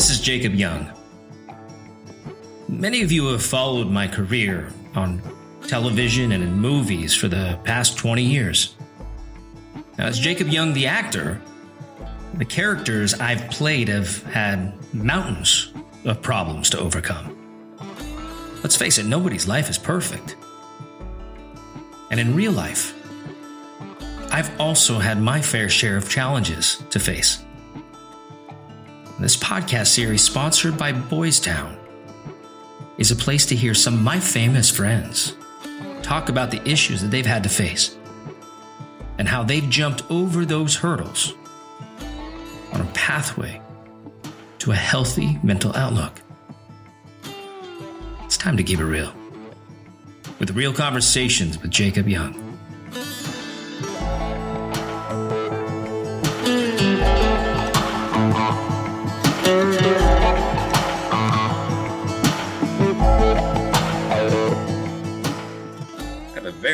this is Jacob Young. Many of you have followed my career on television and in movies for the past 20 years. Now, as Jacob Young, the actor, the characters I've played have had mountains of problems to overcome. Let's face it, nobody's life is perfect. And in real life, I've also had my fair share of challenges to face. This podcast series, sponsored by Boys Town, is a place to hear some of my famous friends talk about the issues that they've had to face and how they've jumped over those hurdles on a pathway to a healthy mental outlook. It's time to keep it real with real conversations with Jacob Young.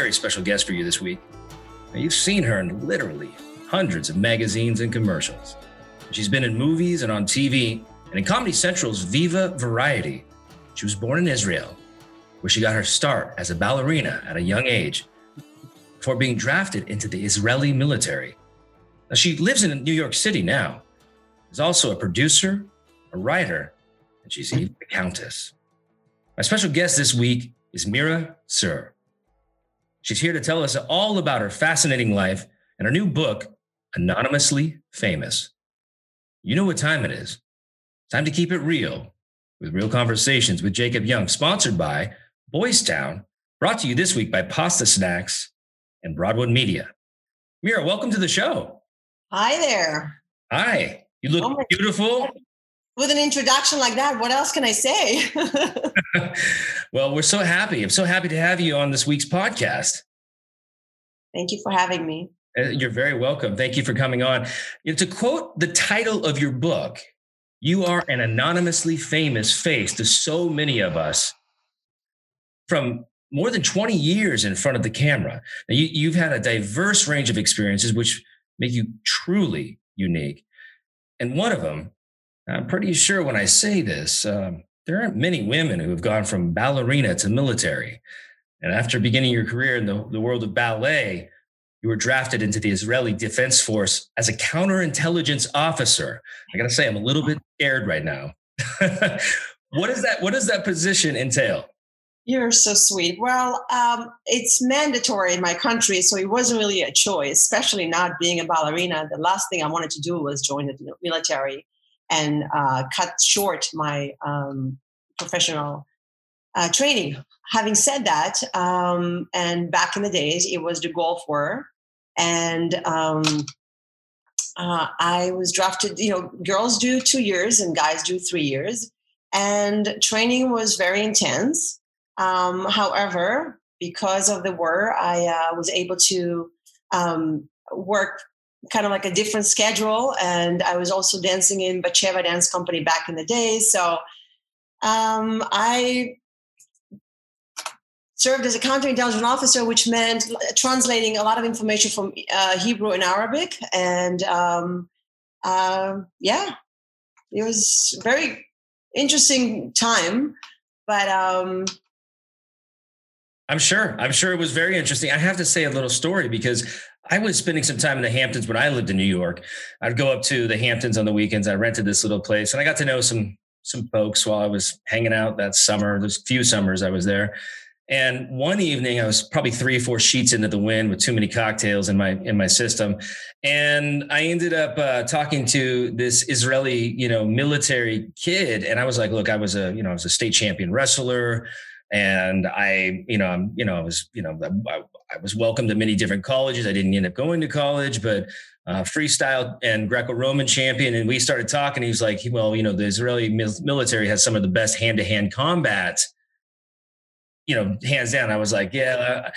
Very special guest for you this week. Now, you've seen her in literally hundreds of magazines and commercials. She's been in movies and on TV and in Comedy Central's Viva Variety. She was born in Israel, where she got her start as a ballerina at a young age before being drafted into the Israeli military. Now, she lives in New York City now. She's also a producer, a writer, and she's even a countess. My special guest this week is Mira Tzur. She's here to tell us all about her fascinating life and her new book, Anonymously Famous. You know what time it is. Time to keep it real with real conversations with Jacob Young, sponsored by Boys Town, brought to you this week by Pasta Snacks and Broadwood Media. Mira, welcome to the show. Hi there. Hi. You look Oh beautiful. With an introduction like that, what else can I say? well, we're so happy. I'm so happy to have you on this week's podcast. Thank you for having me. Uh, You're very welcome. Thank you for coming on. You know, to quote the title of your book, you are an anonymously famous face to so many of us from more than 20 years in front of the camera. Now, you, you've had a diverse range of experiences, which make you truly unique. And one of them, I'm pretty sure when I say this, um, there aren't many women who have gone from ballerina to military. And after beginning your career in the, the world of ballet, you were drafted into the Israeli Defense Force as a counterintelligence officer. I gotta say, I'm a little bit scared right now. what is that? What does that position entail? You're so sweet. Well, um, it's mandatory in my country, so it wasn't really a choice, especially not being a ballerina. The last thing I wanted to do was join the military and uh, cut short my um, professional uh, training. Having said that, um, and back in the days, it was the Gulf War, and um, uh, I was drafted. You know, girls do two years and guys do three years, and training was very intense. Um, however, because of the war, I uh, was able to um, work kind of like a different schedule, and I was also dancing in Batsheva Dance Company back in the day. So um, I served as a counterintelligence officer, which meant translating a lot of information from uh, Hebrew and Arabic. And um, uh, yeah, it was very interesting time. But um, I'm sure. I'm sure it was very interesting. I have to say a little story because I was spending some time in the Hamptons when I lived in New York. I'd go up to the Hamptons on the weekends. I rented this little place and I got to know some some folks while I was hanging out that summer. There's few summers I was there. And one evening I was probably three or four sheets into the wind with too many cocktails in my in my system. And I ended up uh, talking to this Israeli, you know, military kid. And I was like, look, I was a, you know, I was a state champion wrestler and I, you know, I'm, you know, I was, you know, I, I was welcome to many different colleges. I didn't end up going to college, but uh, freestyle and Greco-Roman champion. And we started talking. He was like, well, you know, the Israeli military has some of the best hand-to-hand combat, you know, hands down. I was like, yeah,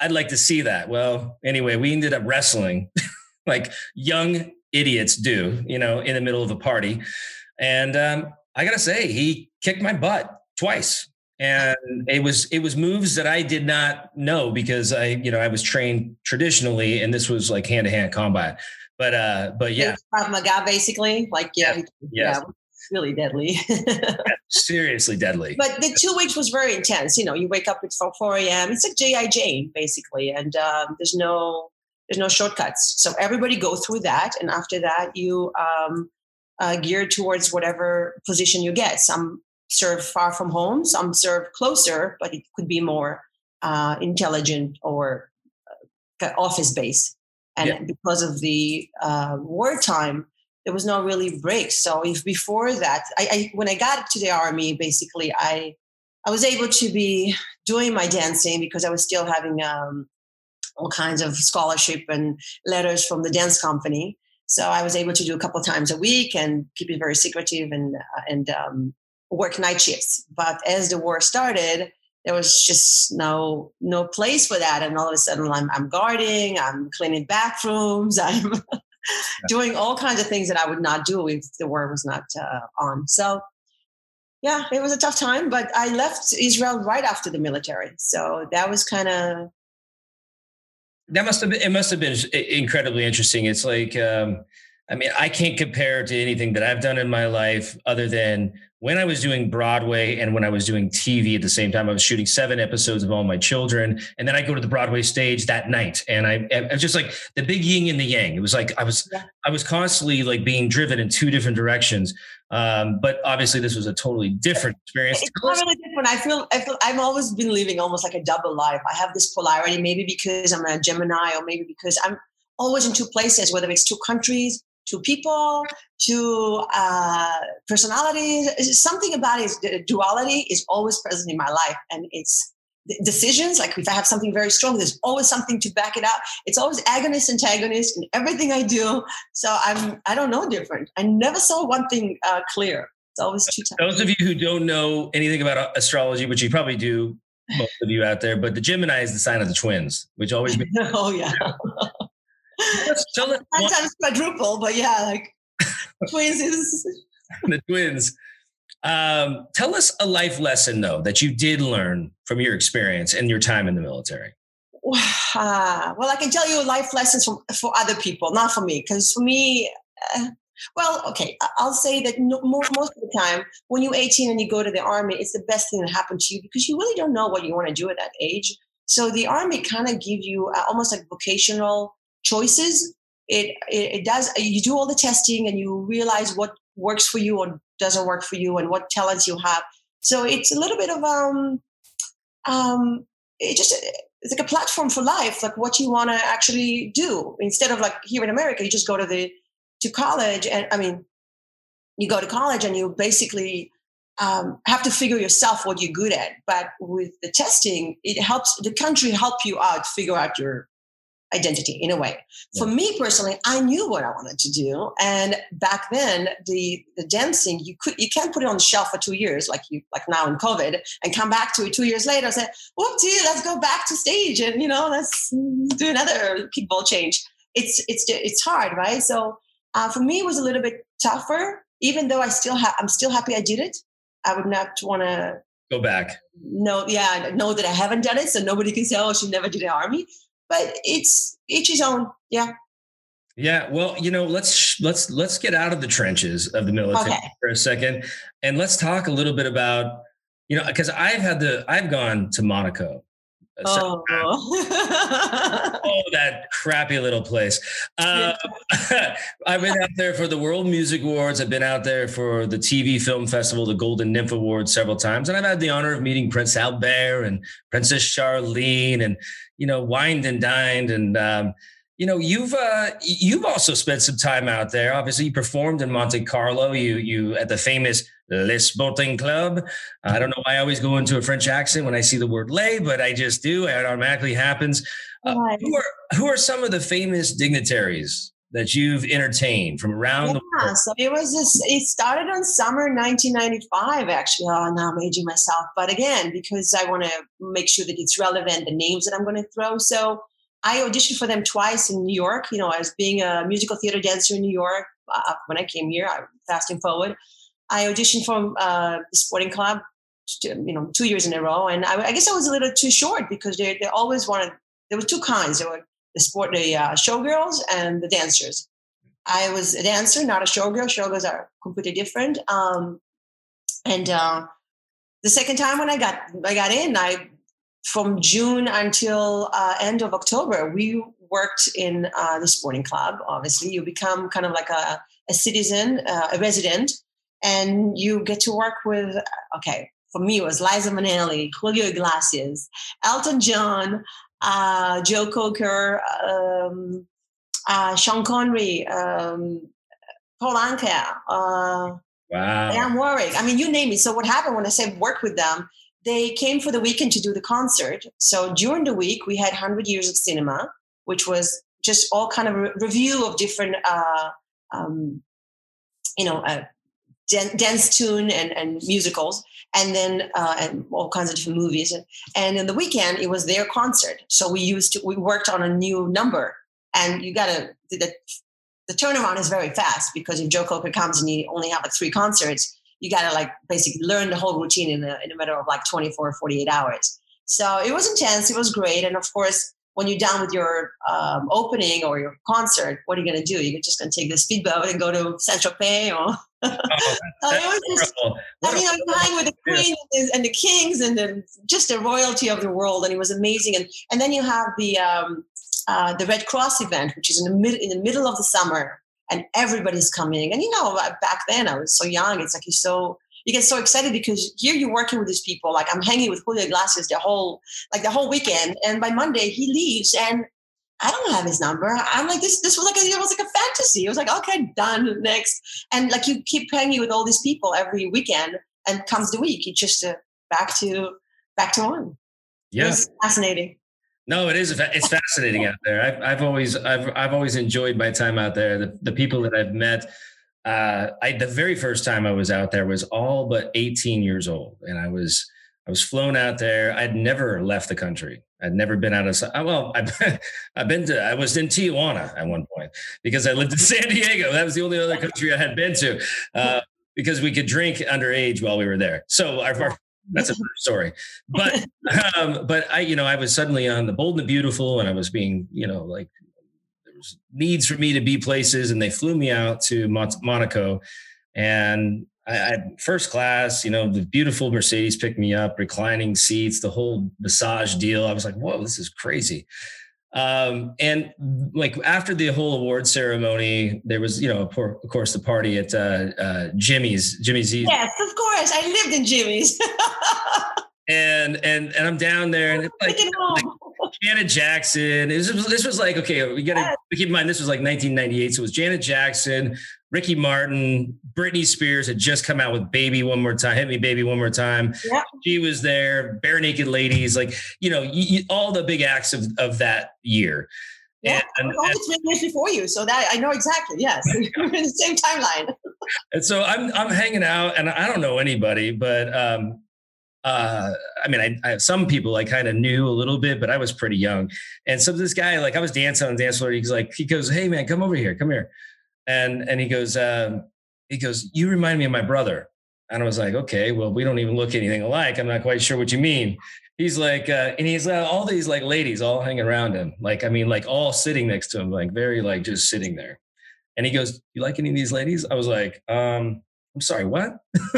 I'd like to see that. Well, anyway, we ended up wrestling like young idiots do, you know, in the middle of a party. And um, I got to say, he kicked my butt twice and it was it was moves that I did not know because I you know I was trained traditionally and this was like hand to hand combat. But uh but yeah, Krav Maga, basically, like yeah, yes. really deadly. seriously deadly. But the two weeks was very intense. You know, you wake up at 4, 4 a.m. It's like G.I. Jane, basically. And um, there's no there's no shortcuts. So everybody go through that. And after that, you um, uh, gear towards whatever position you get. Some serve far from home, some serve closer, but it could be more uh, intelligent or uh, office based. And yeah. because of the uh, wartime, there was no really break. So if before that, I, I, when I got to the army, basically I I was able to be doing my dancing because I was still having um, all kinds of scholarship and letters from the dance company. So I was able to do a couple times a week and keep it very secretive and uh, and um, work night shifts. But as the war started, there was just no no place for that, and all of a sudden I'm I'm guarding, I'm cleaning bathrooms, I'm doing all kinds of things that I would not do if the war was not uh, on. So yeah, it was a tough time, but I left Israel right after the military, so that was kind of that must have been it must have been incredibly interesting it's like um, i mean i can't compare to anything that i've done in my life other than when i was doing broadway and when i was doing tv at the same time i was shooting seven episodes of all my children and then i go to the broadway stage that night and i, I was just like the big yin and the yang it was like i was yeah. i was constantly like being driven in two different directions um, but obviously, this was a totally different experience. It's really different. I feel, I feel I've always been living almost like a double life. I have this polarity, maybe because I'm a Gemini, or maybe because I'm always in two places, whether it's two countries, two people, to uh, personalities. Something about it, duality is always present in my life, and it's decisions like if i have something very strong there's always something to back it up. It's always agonist antagonist in everything i do. So i'm i don't know different. I never saw one thing uh, clear. It's always two times those of you who don't know anything about astrology which you probably do most of you out there but the gemini is the sign of the twins which always makes oh yeah sometimes quadruple but yeah like twins is the twins um, tell us a life lesson, though, that you did learn from your experience and your time in the military. Uh, well, I can tell you life lessons from, for other people, not for me, because for me, uh, well, okay, I'll say that no, most, most of the time, when you're 18 and you go to the army, it's the best thing that happened to you because you really don't know what you want to do at that age. So the army kind of give you uh, almost like vocational choices. It, it, it does. You do all the testing and you realize what works for you or doesn't work for you and what talents you have. So it's a little bit of um, um, it just it's like a platform for life, like what you want to actually do. Instead of like here in America, you just go to the to college, and I mean, you go to college and you basically um, have to figure yourself what you're good at. But with the testing, it helps the country help you out figure out your identity in a way. Yeah. For me personally, I knew what I wanted to do, and back then the the dancing you could you can't put it on the shelf for two years like you like now in COVID and come back to it two years later and say, "Whoopsie, let's go back to stage and you know let's do another kickball change." It's it's it's hard, right? So uh, for me, it was a little bit tougher. Even though I still have, I'm still happy I did it. I would not want to go back. No, yeah, know that I haven't done it, so nobody can say, "Oh, she never did the army." But it's each his own. Yeah. Yeah, well, you know, let's let's let's get out of the trenches of the military okay. for a second, and let's talk a little bit about, you know, because I've had the I've gone to Monaco. Oh. oh, that crappy little place. Uh, I've been out there for the World Music Awards. I've been out there for the TV Film Festival, the Golden Nymph Awards several times, and I've had the honor of meeting Prince Albert and Princess Charlene, and you know, wined and dined. And, um, you know, you've uh, you've also spent some time out there. Obviously, you performed in Monte Carlo. You you at the famous Le Sporting Club. I don't know why I always go into a French accent when I see the word "lay," but I just do. It automatically happens. Uh, who are who are some of the famous dignitaries that you've entertained from around yeah, the world? So it was this, it started on summer 1995, actually. Oh, now I'm aging myself. But again, because I want to make sure that it's relevant, the names that I'm going to throw. So I auditioned for them twice in New York. You know, I was being a musical theater dancer in New York uh, when I came here, I, fasting forward. I auditioned for uh, the sporting club, you know, two years in a row. And I, I guess I was a little too short because they, they always wanted, there were two kinds. There were the sport, the uh, showgirls and the dancers. I was a dancer, not a showgirl. Showgirls are completely different. Um, and uh, the second time when I got I got in, I from June until uh, end of October, we worked in uh, the sporting club. Obviously, you become kind of like a, a citizen, uh, a resident, and you get to work with. Okay, for me, it was Liza Minnelli, Julio Iglesias, Elton John, uh, Joe Cocker, um, uh, Sean Connery, um, Paul Anka. Uh, wow. I'm worried. I mean, you name it. So what happened when I said work with them? They came for the weekend to do the concert. So during the week, we had 100 Years of Cinema, which was just all kind of re- review of different, uh, um, you know, uh, dance tune and, and musicals and then uh, and all kinds of different movies. And, in the weekend it was their concert. So we used to we worked on a new number. And you gotta the, the turnaround is very fast because if joe cocker comes and you only have like three concerts you gotta like basically learn the whole routine in a, in a matter of like 24 or 48 hours. So it was intense. It was great. And of course when you're done with your um, opening or your concert, what are you going to do? You're just going to take the speedboat and go to Saint Tropez, or oh, it was just, I mean, I'm flying with the queen and the kings and the, just the royalty of the world, and it was amazing. And and then you have the um, uh, the Red Cross event, which is in the mid in the middle of the summer, and everybody's coming. And you know, back then I was so young. It's like you're so you get so excited because here you're working with these people. Like I'm hanging with Julio Iglesias the whole like the whole weekend, and by Monday he leaves, and I don't have his number. I'm like this. This was like a, it was like a fantasy. It was like okay, done next, and like you keep hanging with all these people every weekend, and comes the week, you just uh, back to back to one. Yeah, fascinating. No, it is. It's fascinating out there. I've, I've always, I've, I've always enjoyed my time out there. The, the people that I've met, uh, I the very first time I was out there was all but 18 years old, and I was I was flown out there. I'd never left the country. I'd never been out of uh, well, I've, I've been to I was in Tijuana at one point because I lived in San Diego. That was the only other country I had been to uh, because we could drink underage while we were there. So our, our that's a story. But um, but I you know I was suddenly on the Bold and the Beautiful, and I was being you know like needs for me to be places, and they flew me out to Monaco, and I, I first class. You know, the beautiful Mercedes picked me up, reclining seats, the whole massage deal. I was like, whoa, this is crazy. Um, and like after the whole award ceremony, there was, you know, of course, the party at uh, uh, Jimmy's. Jimmy's. Yes, of course. I lived in Jimmy's. and and and I'm down there, and it's like Janet Jackson. This was, this was like okay, we got to keep in mind this was like 1998, so it was Janet Jackson, Ricky Martin, Britney Spears had just come out with "Baby One More Time," "Hit Me, Baby One More Time." Yeah. She was there, Barenaked Ladies, like you know, you, all the big acts of of that year. Yeah, and, all the years before you, so that I know exactly. Yes, we're in the same timeline. and so I'm I'm hanging out, and I don't know anybody, but um, uh, I mean, I, I some people I kind of knew a little bit, but I was pretty young. And so this guy, like I was dancing on the dance floor. He's like, he goes, Hey man, come over here, come here. And, and he goes, um, he goes, you remind me of my brother. And I was like, okay, well, we don't even look anything alike. I'm not quite sure what you mean. He's like, uh, and he's uh, all these like ladies all hanging around him. Like, I mean, like all sitting next to him, like very like just sitting there. And he goes, you like any of these ladies? I was like, um, I'm sorry, what?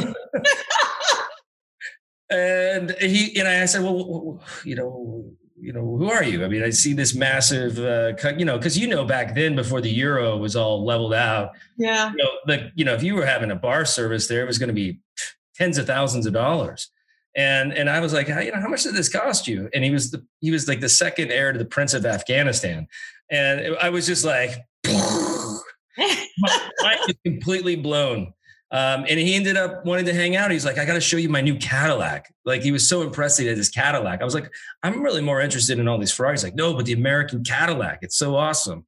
and he and I said, well, you know, you know, who are you? I mean, I see this massive, uh, you know, because you know back then before the euro was all leveled out. Yeah. You know, like you know, if you were having a bar service there, it was going to be tens of thousands of dollars. And and I was like, you know, how much did this cost you? And he was the he was like the second heir to the Prince of Afghanistan, and I was just like, my mind is completely blown. Um, and he ended up wanting to hang out. He's like, I got to show you my new Cadillac. Like he was so impressed he had this Cadillac. I was like, I'm really more interested in all these Ferraris. Like, no, but the American Cadillac, it's so awesome.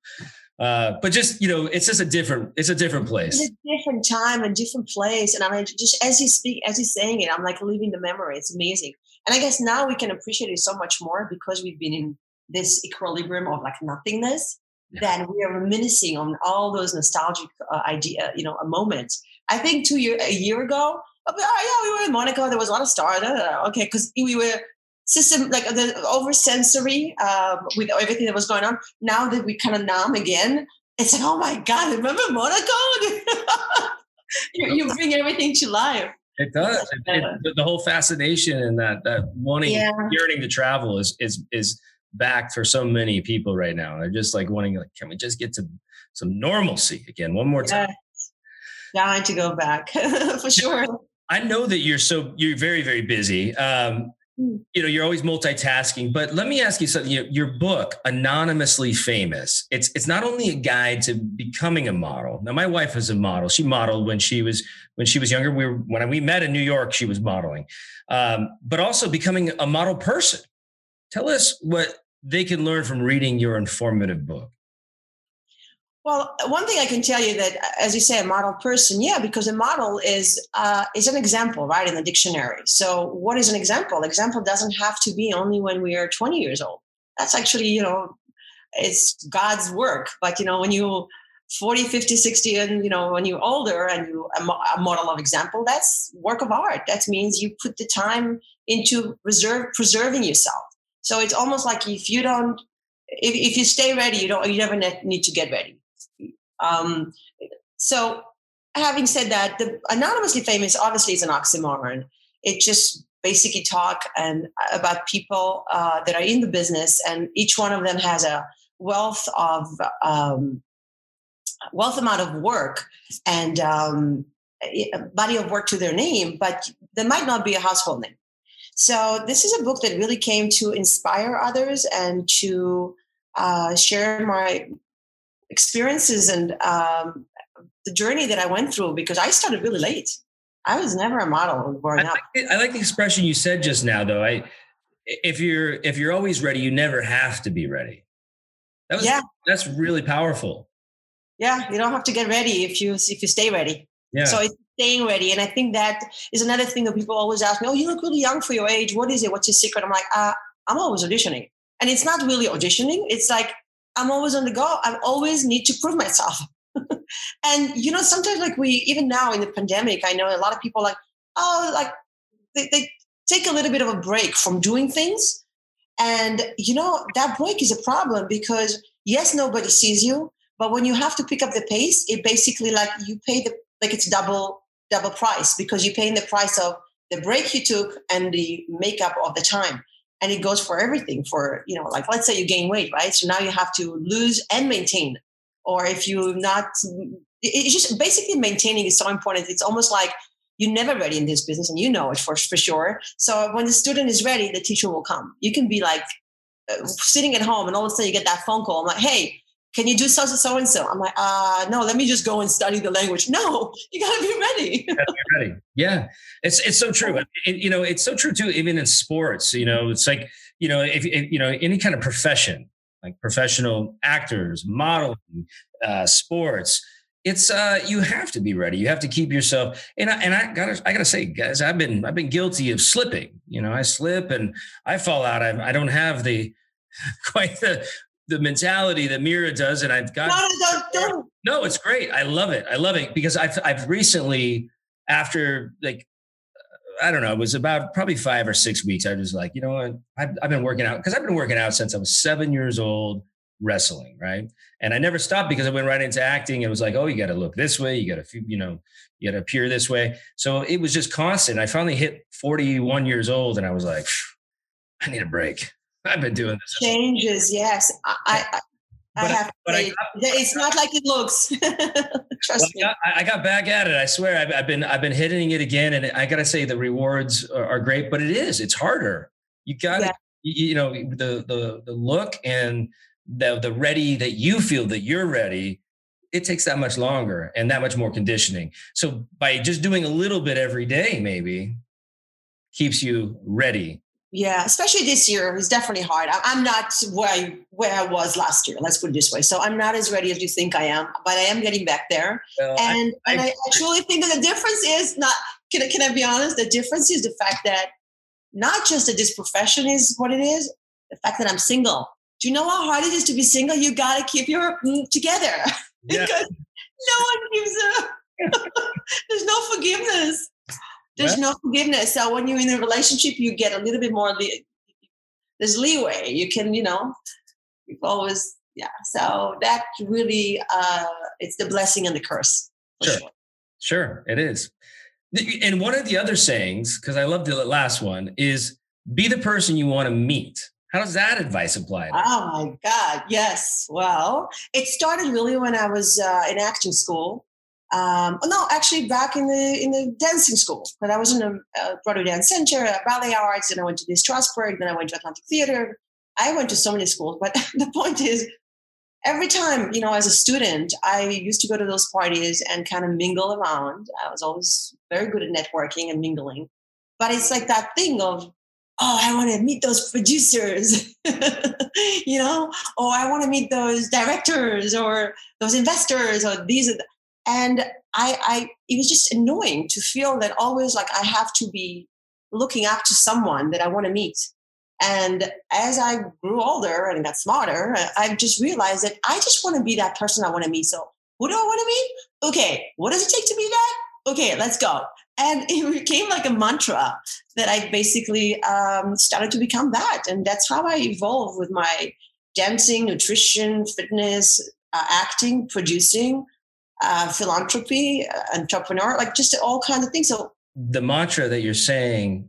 Uh, but just you know, it's just a different, it's a different place. It's a different time, a different place. And I mean, just as you speak, as you're saying it, I'm like living the memory. It's amazing. And I guess now we can appreciate it so much more because we've been in this equilibrium of like nothingness. Yeah. That we are reminiscing on all those nostalgic uh, idea, you know, moments I think two year a year ago. Oh, yeah, we were in Monaco. There was a lot of stars. Okay, because we were system like the over sensory uh, with everything that was going on. Now that we kind of numb again, it's like, oh my God, remember Monaco? you, you bring everything to life. It does. It, it, the whole fascination and that that wanting, yeah. yearning to travel is is is back for so many people right now. They're just like wanting, like, can we just get to some normalcy again one more time? Dying to go back for sure. I know that you're so you're very very busy. Um, hmm. you know you're always multitasking but let me ask you something. Your, your, book anonymously famous it's it's not only a guide to becoming a model. Now my wife is a model. She modeled when she was when she was younger. We were when we met in new york she was modeling. Um, but also becoming a model person. Tell us what they can learn from reading your informative book well, one thing I can tell you that, as you say, a model person, yeah, because a model is uh, is an example, right, in the dictionary. So, what is an example? Example doesn't have to be only when we are 20 years old. That's actually, you know, it's God's work. But you know, when you 40, 50, 60, and you know, when you're older and you a model of example, that's work of art. That means you put the time into reserve preserving yourself. So it's almost like if you don't, if, if you stay ready, you don't, you never need to get ready um, so, having said that, the anonymously famous obviously is an oxymoron. It just basically talk and uh, about people uh, that are in the business, and each one of them has a wealth of um, wealth amount of work and um, a body of work to their name, but there might not be a household name. So this is a book that really came to inspire others and to uh, share my experiences and um, the journey that I went through because I started really late. I was never a model growing I up. Like I like the expression you said just now, though. I if you're if you're always ready, you never have to be ready. That was yeah. that's really powerful. Yeah, you don't have to get ready if you if you stay ready. Yeah. So it's staying ready, and I think that is another thing that people always ask me. Oh, you look really young for your age. What is it? What's your secret? I'm like, uh, I'm always auditioning, and it's not really auditioning. It's like I'm always on the go. I always need to prove myself. and you know, sometimes like we even now in the pandemic, I know a lot of people like, oh, like they, they take a little bit of a break from doing things. And you know, that break is a problem because yes, nobody sees you, but when you have to pick up the pace, it basically like you pay the like it's double double price because you're paying the price of the break you took and the makeup of the time and it goes for everything for you know like let's say you gain weight right? So now you have to lose and maintain. Or if you not it's just basically maintaining is so important. It's almost like you're never ready in this business and you know it for, for sure. So when the student is ready the teacher will come. You can be like uh, sitting at home and all of a sudden you get that phone call i'm like hey can you do so so and so? I'm like, uh, no, let me just go and study the language. No, you gotta be ready. be ready. Yeah, it's it's so true. It, you know, it's so true too. Even in sports, you know, it's like you know, if, if you know any kind of profession, like professional actors, modeling, uh, sports, it's uh you have to be ready. You have to keep yourself. And I, and I gotta I gotta say, guys, I've been I've been guilty of slipping. You know, I slip and I fall out. I, I don't have the quite the the mentality that Mira does, and I've got no, no, no, no, it's great. I love it. I love it because I've I've recently after like I don't know, it was about probably five or six weeks. I was like, you know what, I've, I've been working out because I've been working out since I was seven years old, wrestling, right? And I never stopped because I went right into acting. It was like, oh, you got to look this way, you got to, you know, you got to appear this way. So it was just constant. I finally hit 41 years old, and I was like, I need a break. I've been doing this. Changes, yes. I, I, I have but I got, it's not like it looks. Trust well, me. I got, I got, back at it. I swear. I've, I've, been I've been hitting it again, and I got to say the rewards are, are, great, but it is it's harder. You got to yeah. you, you know the the the look and the the ready that you feel that you're ready. It takes that much longer and that much more conditioning. So by just doing a little bit every day, maybe keeps you ready yeah, especially this year is definitely hard. I'm not where I where I was last year. Let's put it this way. So I'm not as ready as you think I am, but I am getting back there. Well, and I, I, and I, truly think that the difference is not. Can I, can I be honest? The difference is the fact that not just that this profession is what it is. The fact that I'm single. Do you know how hard it is to be single? You got to keep your mm, together because no one gives a. there's no forgiveness. There's no forgiveness. So when you're in a relationship, you get a little bit more. Le- there's leeway. You can, you know, you've always yeah. So that really, uh, it's the blessing and the curse. Sure. sure. Sure, it is. And one of the other sayings, because I love the last one, is be the person you want to meet. How does that advice apply? oh my God, yes. Well, it started really when I was uh, in acting school. Um, oh, no, actually, back in the in the dancing school, but I was in a, a Broadway Dance Center, ballet arts, and I went to the Strasberg, then I went to Atlantic Theater. I went to so many schools, but the point is, every time, you know, as a student, I used to go to those parties and kind of mingle around. I was always very good at networking and mingling. But it's like that thing of, oh, I want to meet those producers, you know, or I want to meet those directors or those investors or these. And I, I, it was just annoying to feel that always like I have to be looking up to someone that I want to meet. And as I grew older and got smarter, I just realized that I just want to be that person I want to meet. So who do I want to meet? Okay, what does it take to be that? Okay, let's go. And it became like a mantra that I basically um, started to become that. And that's how I evolved with my dancing, nutrition, fitness, uh, acting, producing, uh, philanthropy, uh, entrepreneur, like just all kinds of things. So the mantra that you're saying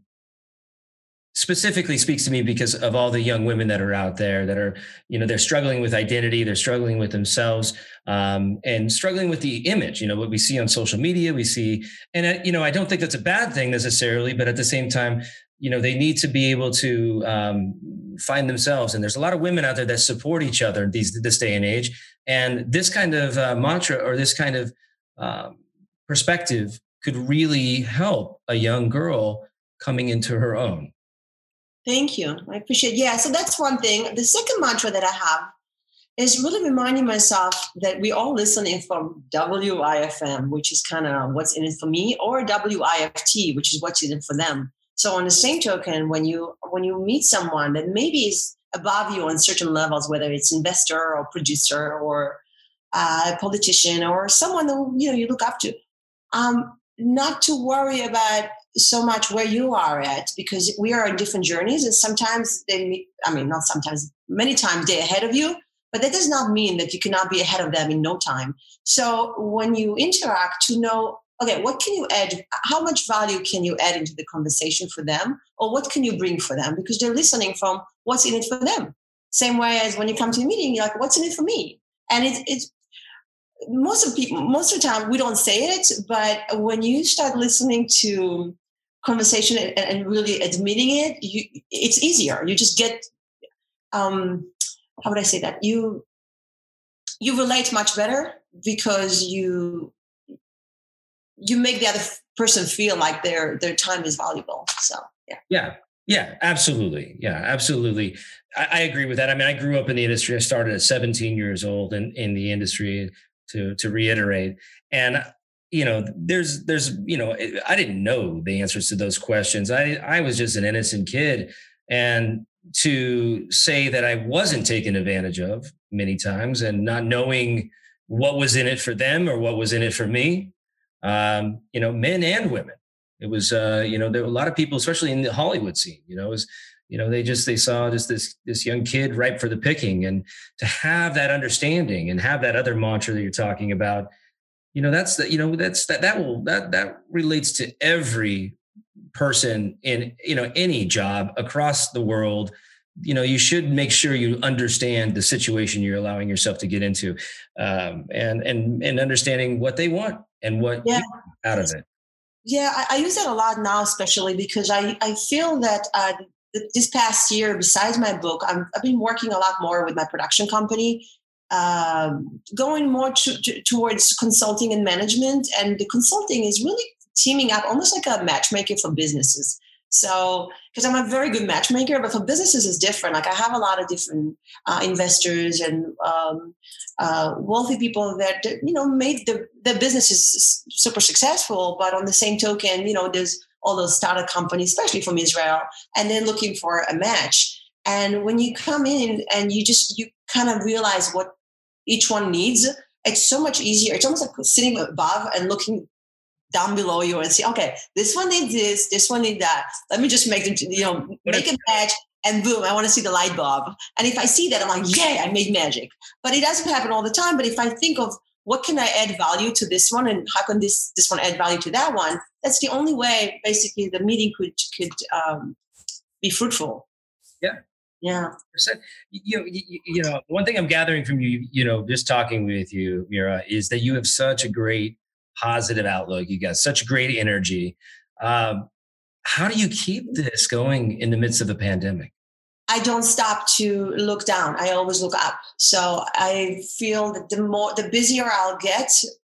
specifically speaks to me because of all the young women that are out there that are you know they're struggling with identity they're struggling with themselves um, and struggling with the image you know what we see on social media we see and uh, you know i don't think that's a bad thing necessarily but at the same time you know they need to be able to um, find themselves and there's a lot of women out there that support each other these this day and age and this kind of uh, mantra or this kind of um, perspective could really help a young girl coming into her own Thank you. I appreciate. Yeah, so that's one thing. The second mantra that I have is really reminding myself that we all listening from WIFM, which is kind of what's in it for me, or WIFT, which is what's in it for them. So on the same token, when you when you meet someone that maybe is above you on certain levels, whether it's investor or producer or uh, a politician or someone that you know you look up to, um, not to worry about so much where you are at because we are on different journeys and sometimes they meet, i mean not sometimes many times they're ahead of you but that does not mean that you cannot be ahead of them in no time. So when you interact to know okay what can you add how much value can you add into the conversation for them or what can you bring for them because they're listening from what's in it for them same way as when you come to a meeting you're like what's in it for me and it, it's most of people most of the time we don't say it but when you start listening to conversation and, and really admitting it, you, it's easier. You just get, um, how would I say that? You you relate much better because you you make the other person feel like their their time is valuable. So yeah. Yeah. Yeah, absolutely. Yeah, absolutely. I, I, agree with that. I mean, I grew up in the industry. I started at 17 years old in, in the industry to to reiterate. And you know there's there's you know i didn't know the answers to those questions i i was just an innocent kid and to say that i wasn't taken advantage of many times and not knowing what was in it for them or what was in it for me um, you know men and women. It was uh, you know there were a lot of people especially in the hollywood scene you know was you know they just they saw just this this young kid ripe for the picking. And to have that understanding and have that other mantra that you're talking about you know that's the you know that's that that will that that relates to every person in you know any job across the world. You know you should make sure you understand the situation you're allowing yourself to get into um, and and and understanding what they want and what yeah. out of it yeah I, I, use that a lot now especially because i i feel that uh, this past year besides my book i have been working a lot more with my production company um, going more to, to, towards consulting and management. And the consulting is really teaming up, almost like a matchmaker for businesses. So, because I'm a very good matchmaker, but for businesses is different. Like I have a lot of different uh, investors and um, uh, wealthy people that you know made the the businesses super successful. But on the same token, you know, there's all those startup companies, especially from Israel, and they're looking for a match. And when you come in and you just you kind of realize what each one needs, it's so much easier. It's almost like sitting above and looking down below you and see, okay, this one needs this, this one needs that. Let me just make them, you know, make a match and boom, I want to see the light bulb. And if I see that, I'm like, yeah, I made magic. But it doesn't happen all the time. But if I think of what can I add value to this one and how can this this one add value to that one, that's the only way basically the meeting could could um, be fruitful. Yeah. Yeah. You, you, you know, one thing I'm gathering from you, you know, just talking with you, Mira, is that you have such a great positive outlook. You got such great energy. Um, how do you keep this going in the midst of a pandemic? I don't stop to look down. I always look up. So I feel that the more, the busier I'll get,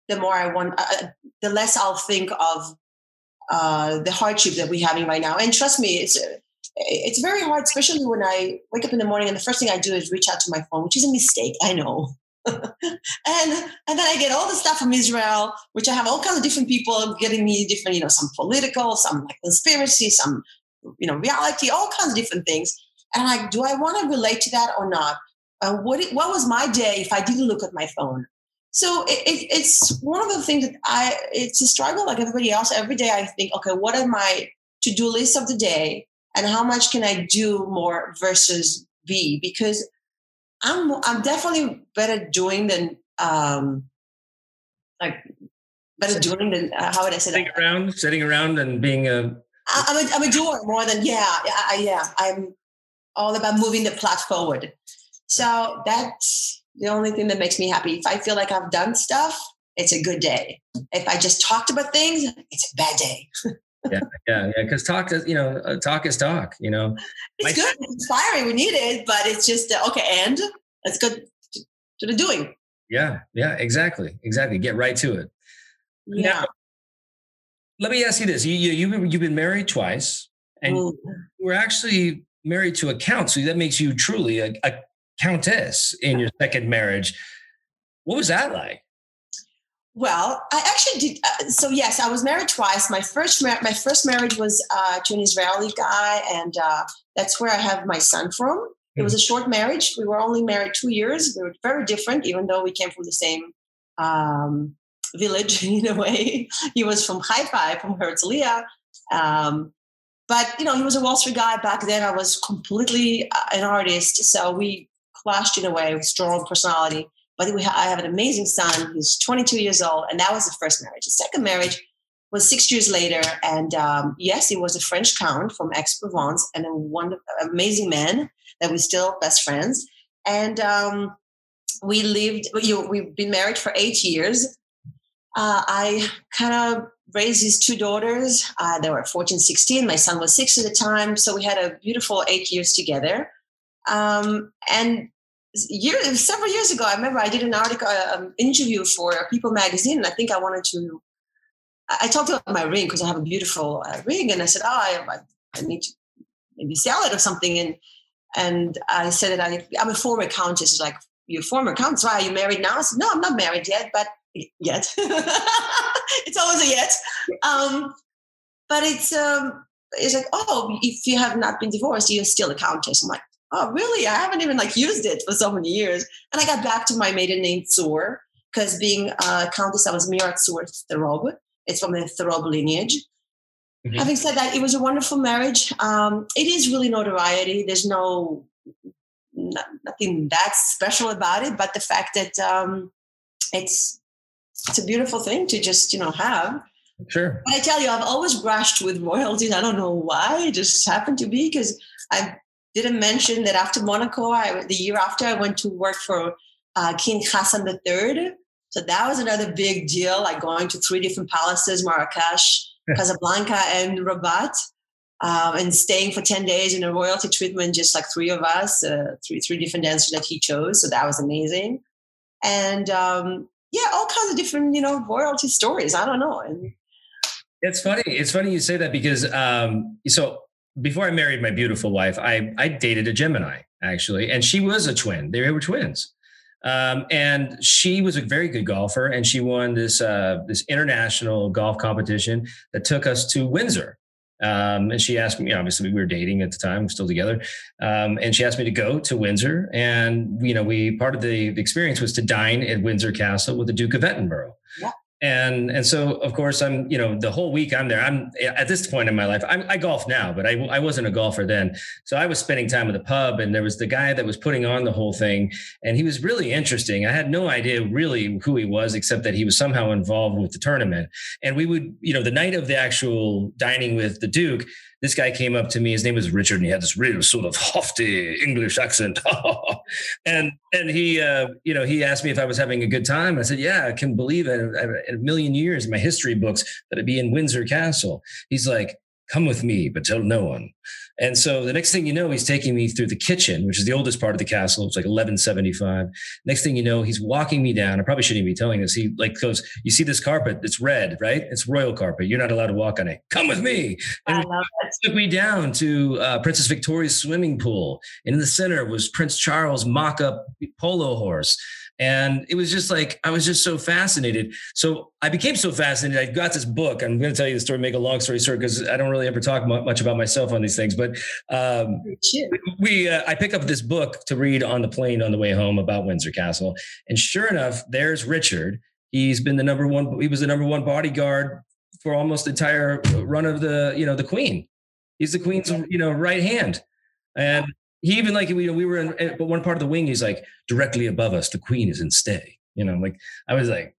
the more I want, uh, uh, the less I'll think of uh, the hardship that we're having right now. And trust me, it's it's very hard, especially when I wake up in the morning and the first thing I do is reach out to my phone, which is a mistake. I know. And and then I get all the stuff from Israel, which I have all kinds of different people getting me different, you know, some political, some like conspiracy, some you know reality, all kinds of different things. And I'm like, do I want to relate to that or not? Uh, what what was my day if I didn't look at my phone? So it, it, it's one of the things that I it's a struggle like everybody else. Every day I think, okay, what are my to do list of the day, and how much can I do more versus be? Because I'm I'm definitely better doing than um, like better doing than uh, how would I say sitting that? around, sitting around and being a. I'm a I'm a doer more than yeah I, yeah I'm all about moving the plot forward. So that's the only thing that makes me happy. If I feel like I've done stuff, it's a good day. If I just talked about things, it's a bad day. yeah, yeah, yeah. Because talk is, you know, uh, talk is talk. You know, it's My, good, it's inspiring. We need it, but it's just uh, okay. And let's go to, to, the doing. Yeah, yeah, exactly, exactly. Get right to it. Yeah. Now, let me ask you this: you you you've, you've been married twice, and Ooh. we're actually married to a count, so that makes you truly a, a countess in your second marriage. What was that like? Well, I actually did. Uh, so yes, I was married twice. My first mar- my first marriage was uh, to an Israeli guy, and uh, that's where I have my son from. It was a short marriage. We were only married two years. We were very different, even though we came from the same um, village in a way. he was from Haifa, from Herzliya. Um, but you know, he was a Wall Street guy back then. I was completely uh, an artist, so we clashed in a way with strong personality. But we I have an amazing son. He's 22 years old, and that was the first marriage. The second marriage was six years later, and um, yes, he was a French count from Aix-Provence, and a wonderful, amazing man that we're still best friends. And um, we lived. You know, we've been married for eight years. Uh, I kind of raised his two daughters. Uh, they were 14, 16. My son was six at the time. So we had a beautiful eight years together. Um, and several years ago, I remember I did an article, um, interview for People magazine. And I think I wanted to, I talked about my ring because I have a beautiful uh, ring. And I said, oh, I, I need to maybe sell it or something. And, and I said that I, I'm a former countess. Like, you're former countess. Why are you married now? I said, no, I'm not married yet, but yet. it's always a yet. Um, but it's um, it's like, oh, if you have not been divorced, you're still a countess. I'm like, oh, really? I haven't even like used it for so many years. And I got back to my maiden name Tzur because being a countess, I was Mira Tzur Therob. It's from the Therob lineage. Mm-hmm. Having said that, it was a wonderful marriage. Um, it is really notoriety. There's no nothing that special about it, but the fact that um, it's it's a beautiful thing to just you know have sure but i tell you i've always brushed with royalties i don't know why it just happened to be because i didn't mention that after monaco I, the year after i went to work for uh, king hassan iii so that was another big deal like going to three different palaces marrakesh casablanca and rabat um, and staying for 10 days in a royalty treatment just like three of us uh, three three different dancers that he chose so that was amazing and um, yeah, all kinds of different, you know, royalty stories. I don't know. And it's funny. It's funny you say that because um, so before I married my beautiful wife, I I dated a Gemini actually, and she was a twin. They were twins. Um, and she was a very good golfer, and she won this uh, this international golf competition that took us to Windsor. Um, and she asked me, obviously we were dating at the time, still together. Um, and she asked me to go to Windsor. And, you know, we, part of the, the experience was to dine at Windsor Castle with the Duke of Edinburgh. Yeah. And and so of course i'm you know the whole week i'm there. I'm at this point in my life I'm, i golf now but I, I wasn't a golfer then. So i was spending time at the pub and there was the guy that was putting on the whole thing and he was really interesting. I had no idea really who he was except that he was somehow involved with the tournament. And we would you know the night of the actual dining with the duke this guy came up to me. His name was Richard, and he had this real sort of hofty English accent. and and he, uh, you know, he asked me if I was having a good time. I said, "Yeah, I can believe it. In a million years, in my history books, that it'd be in Windsor Castle." He's like, "Come with me, but tell no one." And so the next thing you know, he's taking me through the kitchen, which is the oldest part of the castle. It's like 1175. Next thing you know, he's walking me down. I probably shouldn't even be telling this. He like goes, you see this carpet? It's red, right? It's royal carpet. You're not allowed to walk on it. Come with me. And took me down to uh, Princess Victoria's swimming pool. And in the center was Prince Charles mock-up polo horse. And it was just like, I was just so fascinated. So I became so fascinated. I got this book. I'm going to tell you the story, make a long story short, because I don't really ever talk much about myself on these things. But um, we, uh, I pick up this book to read on the plane on the way home about Windsor Castle. And sure enough, there's Richard. He's been the number one, he was the number one bodyguard for almost the entire run of the, you know, the queen. He's the queen's, you know, right hand. And he even like we we were in eh, but one part of the wing he's like directly above us the queen is in stay you know like i was like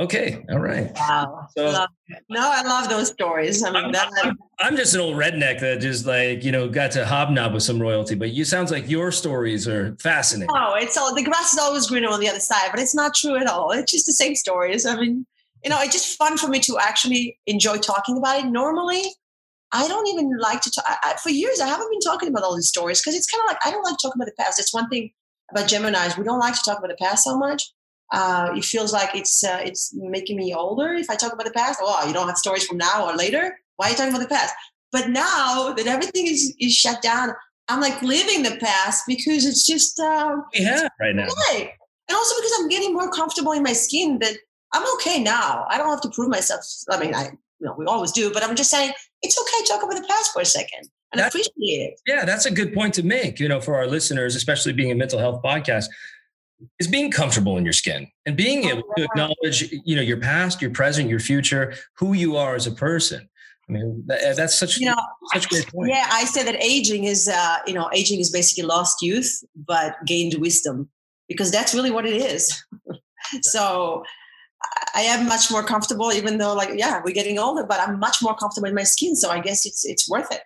okay all right. Wow. So, love no i love those stories. I mean that, I'm, I'm, just an old redneck that just like you know got to hobnob with some royalty but you sounds like your stories are fascinating. Oh it's all the grass is always greener on the other side but it's not true at all. It's just the same stories. I mean you know it's just fun for me to actually enjoy talking about it normally I don't even like to talk. I, for years, I haven't been talking about all these stories because it's kind of like I don't like talking about the past. It's one thing about Gemini's. We don't like to talk about the past so much. Uh, it feels like it's uh, it's making me older if I talk about the past. Oh, you don't have stories from now or later. Why are you talking about the past? But now that everything is, is shut down, I'm like living the past because it's just uh, yeah right now. Right. And also because I'm getting more comfortable in my skin that I'm okay now. I don't have to prove myself. I mean, I know, we always do, but I'm just saying it's okay to talk about the past for a second and that's, appreciate it. Yeah, that's a good point to make, you know, for our listeners, especially being a mental health podcast, is being comfortable in your skin and being able to acknowledge, you know, your past, your present, your future, who you are as a person. I mean, that, that's such, you know, such a great point. Yeah, I say that aging is, uh, you know, aging is basically lost youth, but gained wisdom because that's really what it is. so I am much more comfortable, even though, like, yeah, we're getting older, but I'm much more comfortable in my skin. So I guess it's it's worth it.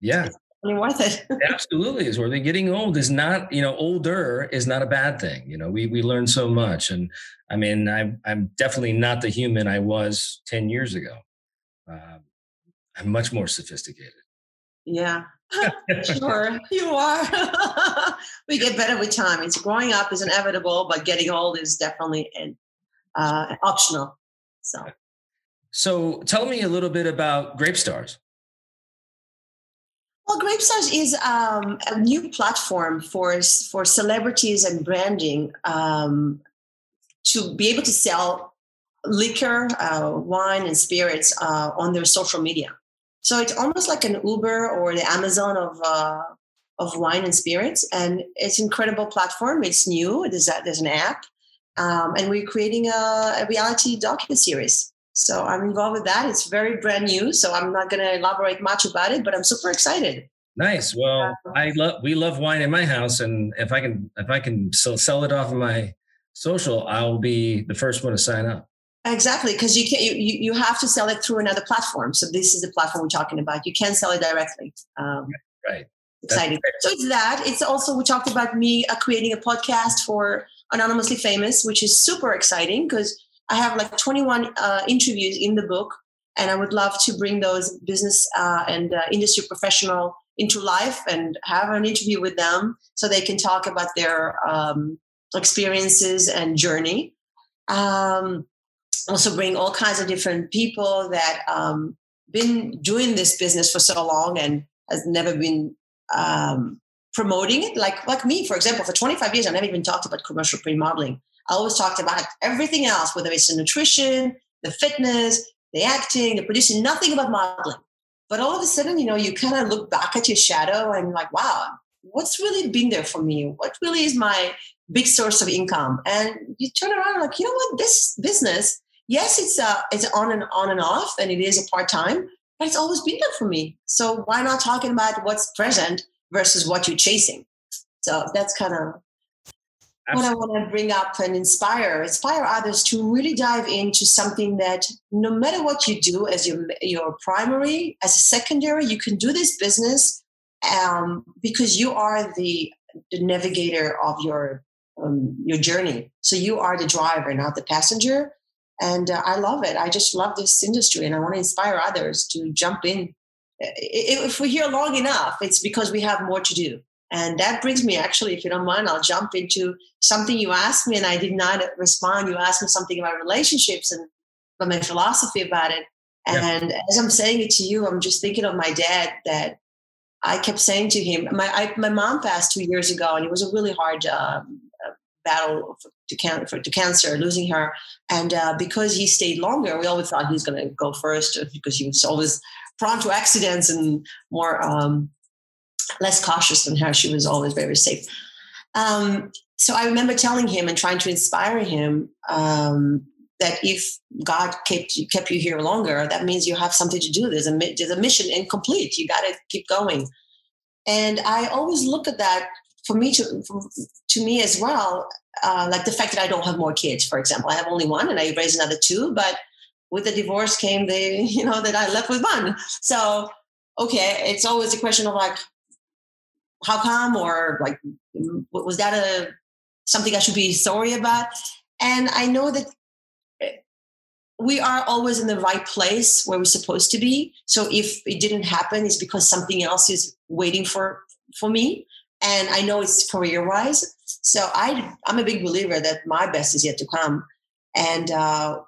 Yeah, it's worth it. Absolutely, is worth it. Getting old is not, you know, older is not a bad thing. You know, we we learn so much, and I mean, I'm I'm definitely not the human I was ten years ago. Um, I'm much more sophisticated. Yeah, sure, you are. we get better with time. It's growing up is inevitable, but getting old is definitely an uh, optional. So, so tell me a little bit about Grape Stars. Well, Grape Stars is um, a new platform for for celebrities and branding um, to be able to sell liquor, uh, wine, and spirits uh, on their social media. So it's almost like an Uber or the Amazon of uh, of wine and spirits, and it's an incredible platform. It's new. There's a, there's an app. Um, and we're creating a, a reality docu series. So I'm involved with that. It's very brand new, so I'm not going to elaborate much about it, but I'm super excited. Nice. Well, I love we love wine in my house, and if I can if I can sell, sell it off of my social, I'll be the first one to sign up. Exactly, because you can you, you have to sell it through another platform. So this is the platform we're talking about. You can't sell it directly. Um, right. Exciting. So it's that. It's also we talked about me uh, creating a podcast for Anonymously Famous, which is super exciting because I have like 21 uh, interviews in the book, and I would love to bring those business uh, and uh, industry professional into life and have an interview with them so they can talk about their um, experiences and journey. Um, also, bring all kinds of different people that um, been doing this business for so long and has never been um, promoting it. Like like me, for example, for 25 years, I never even talked about commercial pre-modeling I always talked about everything else, whether it's the nutrition, the fitness, the acting, the producing, nothing about modeling. But all of a sudden, you know, you kind of look back at your shadow and like, wow, what's really been there for me? What really is my big source of income? And you turn around like, you know what, this business yes, it's uh, it's on and on and off, and it is a part time, but it's always been there for me. So why not talking about what's present versus what you're chasing? So that's kind of what I want to bring up and inspire, inspire others to really dive into something that no matter what you do as your your primary, as a secondary, you can do this business um, because you are the, the navigator of your um, your journey. So you are the driver, not the passenger. And uh, I love it. I just love this industry, and I want to inspire others to jump in. If we're here long enough, it's because we have more to do. And that brings me actually, if you don't mind, I'll jump into something you asked me and I did not respond. You asked me something about relationships and about my philosophy about it. And yeah. as I'm saying it to you, I'm just thinking of my dad that I kept saying to him, my, I, my mom passed two years ago and it was a really hard um, uh, battle for, to, can, for, to cancer, losing her. And uh, because he stayed longer, we always thought he was going to go first because he was always prone to accidents and more um, less cautious than her. She was always very safe. Um, so I remember telling him and trying to inspire him um, that if God kept you, kept you here longer, that means you have something to do. There's a there's a mission incomplete. You got to keep going. And I always look at that for me to for, to me as well, uh, like the fact that I don't have more kids. For example, I have only one, and I raised another two. But with the divorce came the you know that I left with one. So okay, it's always a question of like how come? Or like was that a something i should be sorry about? And i know that eh, we are always in the right place where we're supposed to be. So if it didn't happen it's because something else is waiting for for me. And i know it's career wise so i i'm a big believer that my best is yet to come. And uh,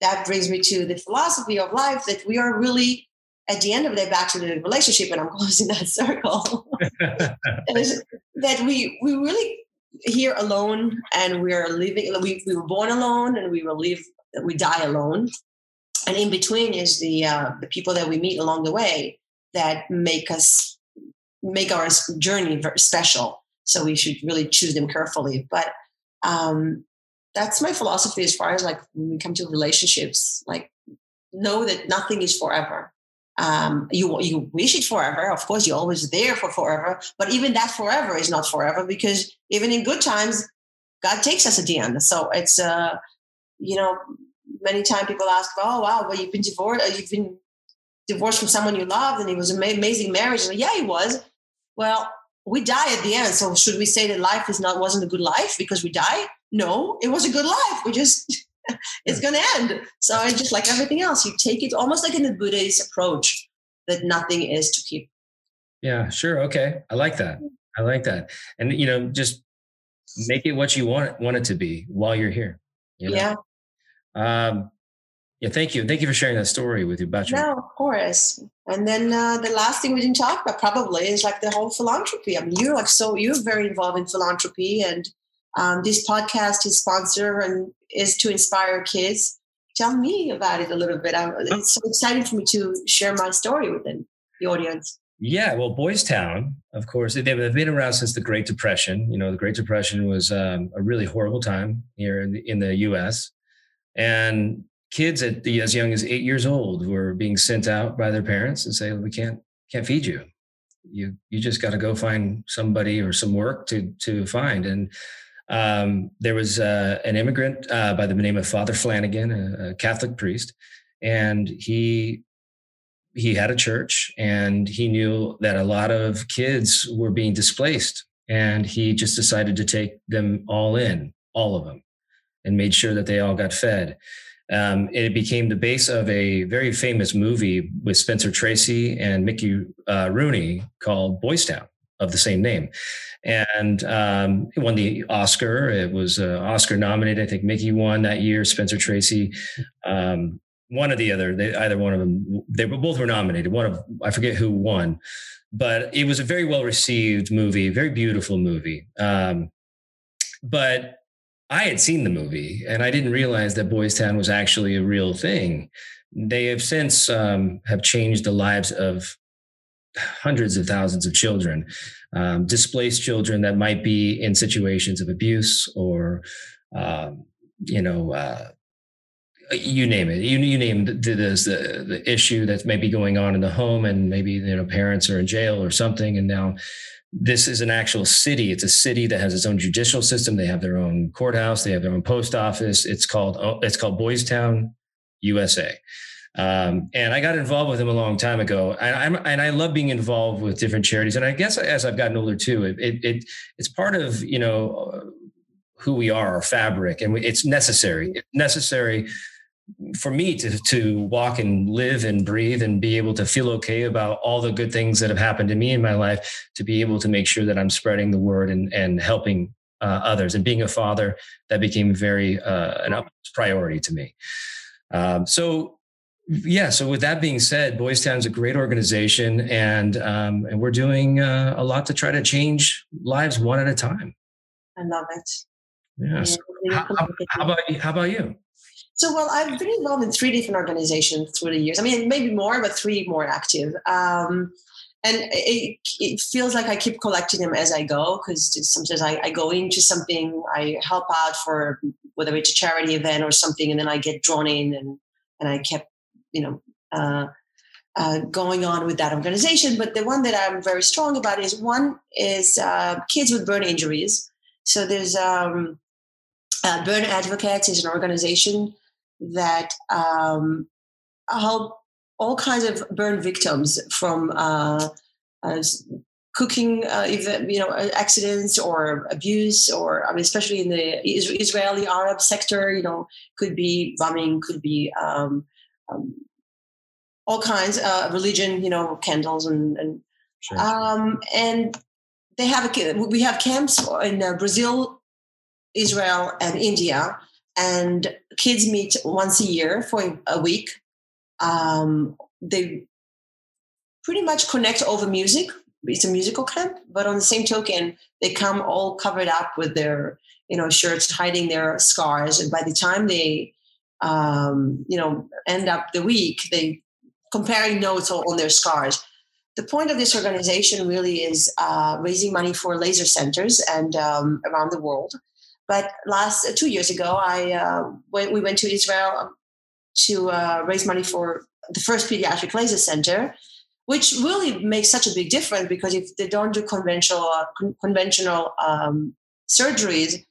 that brings me to the philosophy of life that we are really at the end of the day back to the relationship and i'm closing that circle. That we we really here alone and we're living we, we were born alone and we will live we die alone. And in between is the uh, the people that we meet along the way that make us make our journey very special. So we should really choose them carefully. But um that's my philosophy as far as like when we come to relationships like know that nothing is forever um, you you wish it forever. Of course, you're always there for forever, but even that forever is not forever because even in good times, God takes us at the end. So it's uh, you know, many times people ask, "Oh, wow, well, you've been divorced. Uh, you've been divorced from someone you loved, and it was an amazing marriage." Yeah, it was. Well, we die at the end. So should we say that life is not wasn't a good life because we die? No, it was a good life. We just it's going to end. So it's just like everything else. You take it almost like in the Buddhist approach that nothing is to keep. Yeah, sure. Okay. I like that. I like that. And, you know, just make it what you want, want it to be while you're here. You know? Yeah. Um, yeah, thank you. Thank you for sharing that story with you about your. No, of course. And then uh, the last thing we didn't talk about probably is like the whole philanthropy. I mean, you're like so you're very involved in philanthropy, and um, this podcast is sponsored and is to inspire kids. Tell me about it a little bit. I'm, it's so exciting for me to share my story with the audience. Yeah, well, Boys Town, of course, they've been around since the Great Depression. You know, the Great Depression was um, a really horrible time here in the, in the U.S. And kids at the, as young as eight years old were being sent out by their parents and say, "We can't can't feed you. You you just got to go find somebody or some work to to find." And um, there was uh, an immigrant uh, by the name of Father Flanagan, a, a, Catholic priest, and he he had a church, and he knew that a lot of kids were being displaced, and he just decided to take them all in, all of them, and made sure that they all got fed. Um, it became the base of a very famous movie with Spencer Tracy and Mickey uh, Rooney called Boys Town of the same name and um, won the Oscar. It was uh, Oscar nominated. I think Mickey won that year. Spencer Tracy, um, one or the other. They, either one of them. They were both were nominated. One of I forget who won, but it was a very well received movie, very beautiful movie. Um, but I had seen the movie and I didn't realize that Boys Town was actually a real thing. They have since um, have changed the lives of hundreds of thousands of children, um, displaced children that might be in situations of abuse or, um, you know, uh, you name it. You you name the, the, the the issue that's maybe going on in the home, and maybe you know parents are in jail or something, and now this is an actual city. It's a city that has its own judicial system. They have their own courthouse. They have their own post office. It's called it's called Boys Town, USA. Um, and I got involved with them a long time ago. And, I'm, and I love being involved with different charities. And I guess as I've gotten older too, it, it, it it's part of you know who we are, our fabric, and it's necessary. It's necessary for me to to walk and live and breathe and be able to feel okay about all the good things that have happened to me in my life to be able to make sure that I'm spreading the word and and helping uh, others and being a father that became very uh, an priority to me. Um, so yeah. So with that being said, Boys Town is a great organization, and um, and we're doing uh, a lot to try to change lives one at a time. I love it. Yeah. So how, how, how, about how about you? So, well, I've been involved in three different organizations through the years. I mean, maybe more, but three more active. Um, and it, it, feels like I keep collecting them as I go because sometimes I, I, go into something, I help out for whether it's a charity event or something, and then I get drawn in, and and I kept, you know, uh, uh, going on with that organization. But the one that I'm very strong about is one is uh, kids with burn injuries. So there's um, uh, Burn Advocates is an organization that um, help all kinds of burn victims from uh, uh, cooking, uh, you know, accidents or abuse, or I mean, especially in the Israeli Arab sector, you know, could be bombing, could be um, um, all kinds of religion, you know, candles and and sure. um, and they have a we have camps in uh, Brazil, Israel, and India and kids meet once a year for a week. Um, they pretty much connect over music. It's a musical camp, but on the same token, they come all covered up with their you know shirts hiding their scars, and by the time they um, you know end up the week, they comparing notes on their scars. The point of this organization really is uh, raising money for laser centers and um, around the world but last uh, two years ago, I uh, went, we went to Israel um, to uh, raise money for the first pediatric laser center, which really makes such a big difference because if they don't do conventional uh, con- conventional um, surgeries,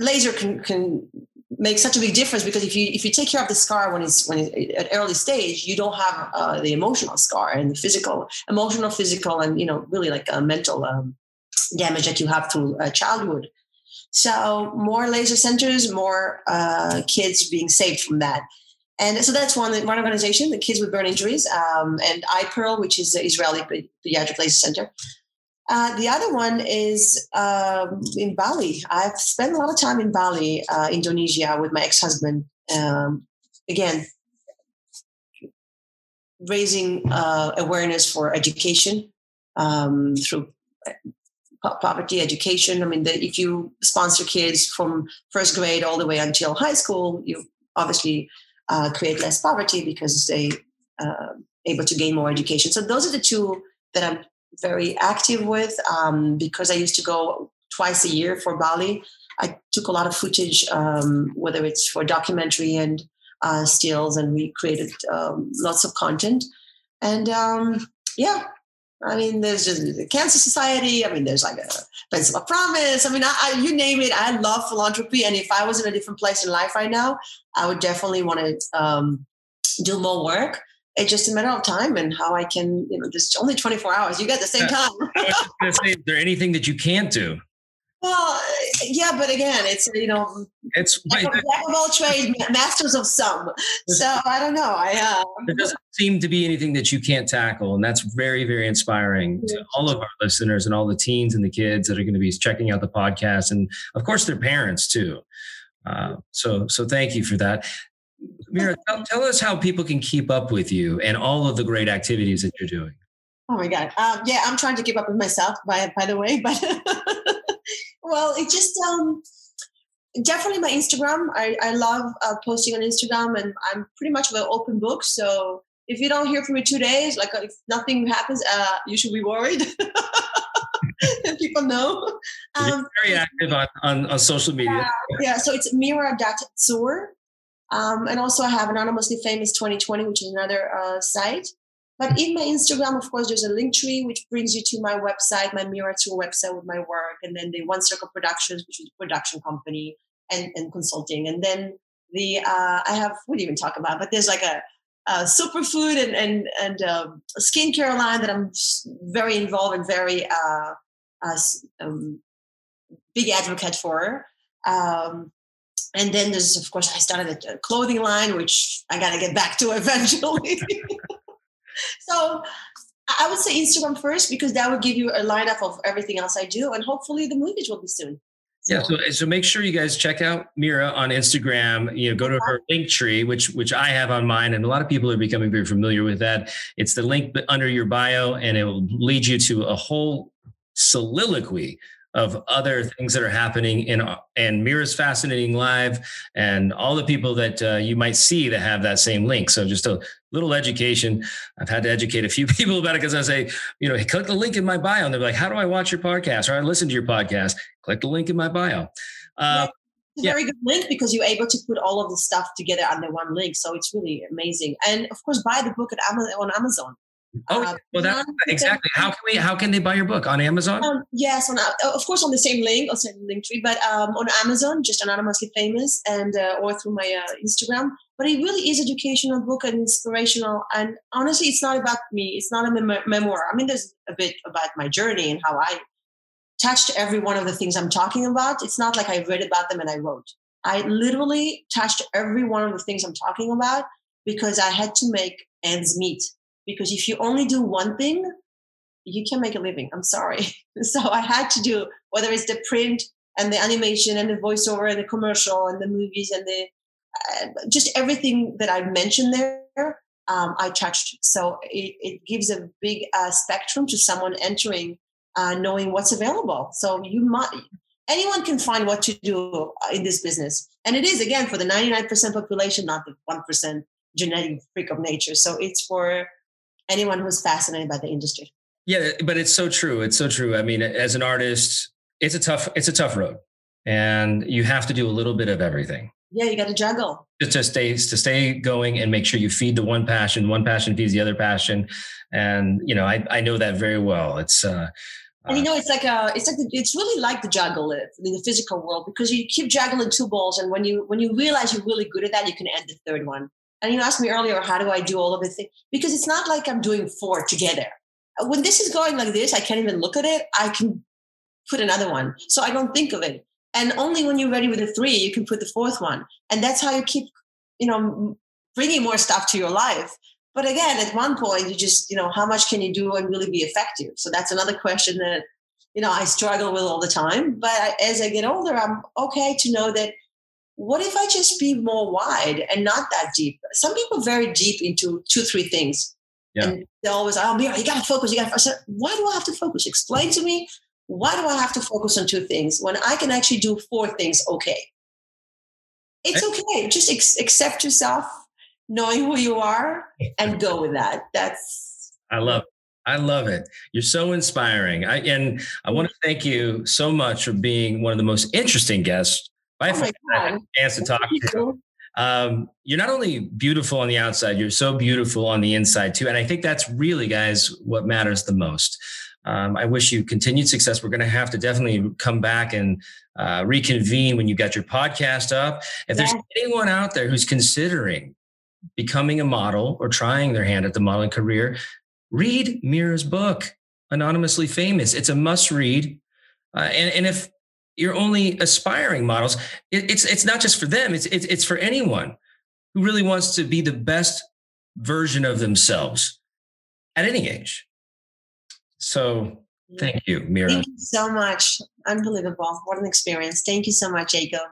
laser can, can make such a big difference because if you if you take care of the scar when it's when it's at early stage, you don't have uh, the emotional scar and the physical, emotional, physical, and you know really like a mental um, damage that you have through uh, childhood. So more laser centers, more uh, kids being saved from that. And so that's one one organization, the Kids with Burn Injuries, um, and iPearl, which is the Israeli Pediatric Laser Center. Uh, the other one is um, in Bali. I've spent a lot of time in Bali, uh, Indonesia, with my ex-husband. Um, again, raising uh, awareness for education um, through poverty education. I mean, the, if you sponsor kids from first grade all the way until high school, you obviously uh, create less poverty because they uh, able to gain more education. So those are the two that I'm very active with um, because I used to go twice a year for Bali. I took a lot of footage, um, whether it's for documentary and uh, stills, and we created um, lots of content. And um, yeah, I mean, there's just the Cancer Society. I mean, there's like a Pencil of Promise. I mean, I, I, you name it. I love philanthropy. And if I was in a different place in life right now, I would definitely want to um, do more work. It's just a matter of time and how I can, you know, there's only 24 hours. You got the same time. say, is there anything that you can't do? Well, yeah, but again, it's you know, it's jack of, all trades, masters of some. So I don't know. I uh, there doesn't seem to be anything that you can't tackle, and that's very, very inspiring to all of our listeners and all the teens and the kids that are going to be checking out the podcast, and of course their parents too. Uh, so, so thank you for that. Mira, tell, tell, us how people can keep up with you and all of the great activities that you're doing. Oh my God! Um, yeah, I'm trying to keep up with myself, by by the way, but. Well, it just um, definitely my Instagram. I, I love uh, posting on Instagram, and I'm pretty much of an open book. So if you don't hear from me two days, like if nothing happens, uh, you should be worried. People know. Um, very active on, on, on social media. Yeah, yeah, so it's mira.zur Um, and also, I have Anonymously Famous 2020, which is another uh, site. But in my Instagram, of course, there's a link tree which brings you to my website, my Mira Tzur website with my work, and then the One Circle Productions, which is a production company and, and consulting. And then the uh, I have what do you even talk about? But there's like a, a superfood and and and um, skincare line that I'm very involved and very uh, uh, um, big advocate for. Um, and then there's of course I started a clothing line, which I got to get back to eventually. so I would say Instagram first because that would give you a lineup of everything else I do, and hopefully the movies will be soon. So. Yeah, so so make sure you guys check out Mira on Instagram. You know, go to her link tree, which which I have on mine, and a lot of people are becoming very familiar with that. It's the link under your bio, and it will lead you to a whole soliloquy of other things that are happening in and Mira's fascinating live and all the people that uh, you might see that have that same link. So just a little education. I've had to educate a few people about it because I say, you know, hey, click the link in my bio, and they're like, "How do I watch your podcast or I listen to your podcast?" Click the link in my bio. Uh, it's a very good link because you're able to put all of the stuff together under one link. So it's really amazing. And of course, buy the book at Amazon, on Amazon. Oh, uh, well, that exactly. How can we? How can they buy your book on Amazon? Um, yes, on uh, of course on the same link, or same link tree, but um, on Amazon, just anonymously famous, and uh, or through my uh, Instagram. But it really is educational book and inspirational. And honestly, it's not about me. It's not a mem- memoir. I mean, there's a bit about my journey and how I touched every one of the things I'm talking about. It's not like I read about them and I wrote. I literally touched every one of the things I'm talking about because I had to make ends meet because if you only do one thing, you can make a living. I'm sorry. so I had to do whether it's the print and the animation and the voiceover and the commercial and the movies and the uh, just everything that I mentioned there. Um, I touched. So it, it gives a big uh, spectrum to someone entering, uh, knowing what's available. So you might anyone can find what to do in this business, and it is again for the 99% population, not the one percent genetic freak of nature. So it's for anyone who's fascinated by the industry. Yeah, but it's so true. It's so true. I mean, as an artist, it's a tough it's a tough road, and you have to do a little bit of everything. Yeah, you got to juggle just to stay to stay going and make sure you feed the one passion. One passion feeds the other passion, and you know I I know that very well. It's uh, and you know, it's like a, it's like the, it's really like the juggle in the physical world because you keep juggling two balls, and when you when you realize you're really good at that, you can add the third one. And you asked me earlier, how do I do all of the things? Because it's not like I'm doing four together. When this is going like this, I can't even look at it. I can put another one. So I don't think of it. And only when you're ready with the three, you can put the fourth one. And that's how you keep, you know, bringing more stuff to your life. But again, at one point, you just, you know, how much can you do and really be effective? So that's another question that, you know, I struggle with all the time. But as I get older, I'm okay to know that what if I just be more wide and not that deep? Some people very deep into two, three things. Yeah. And they're always, oh, Mira, you got to focus. You got to. I said, why do I have to focus? Explain to me. Why do I have to focus on two things when I can actually do four things? Okay. It's okay. Just ex- accept yourself, knowing who you are, and go with that. That's. I love it. I love it. You're so inspiring. I, and I want to thank you so much for being one of the most interesting guests my oh my chance to talk to you. Um, you're not only beautiful on the outside, you're so beautiful on the inside too. And I think that's really, guys, what matters the most. Um, I wish you continued success. We're going to have to definitely come back and uh, reconvene when you got your podcast up. If there's anyone out there who's considering becoming a model or trying their hand at the modeling career, read Mira's book, Anonymously Famous. It's a must read. Uh, and, and if you're only aspiring models. It, it's it's not just for them. It's, it's it's for anyone who really wants to be the best version of themselves at any age. So thank you, Mira. Thank you so much. Unbelievable. What an experience. Thank you so much, Jacob.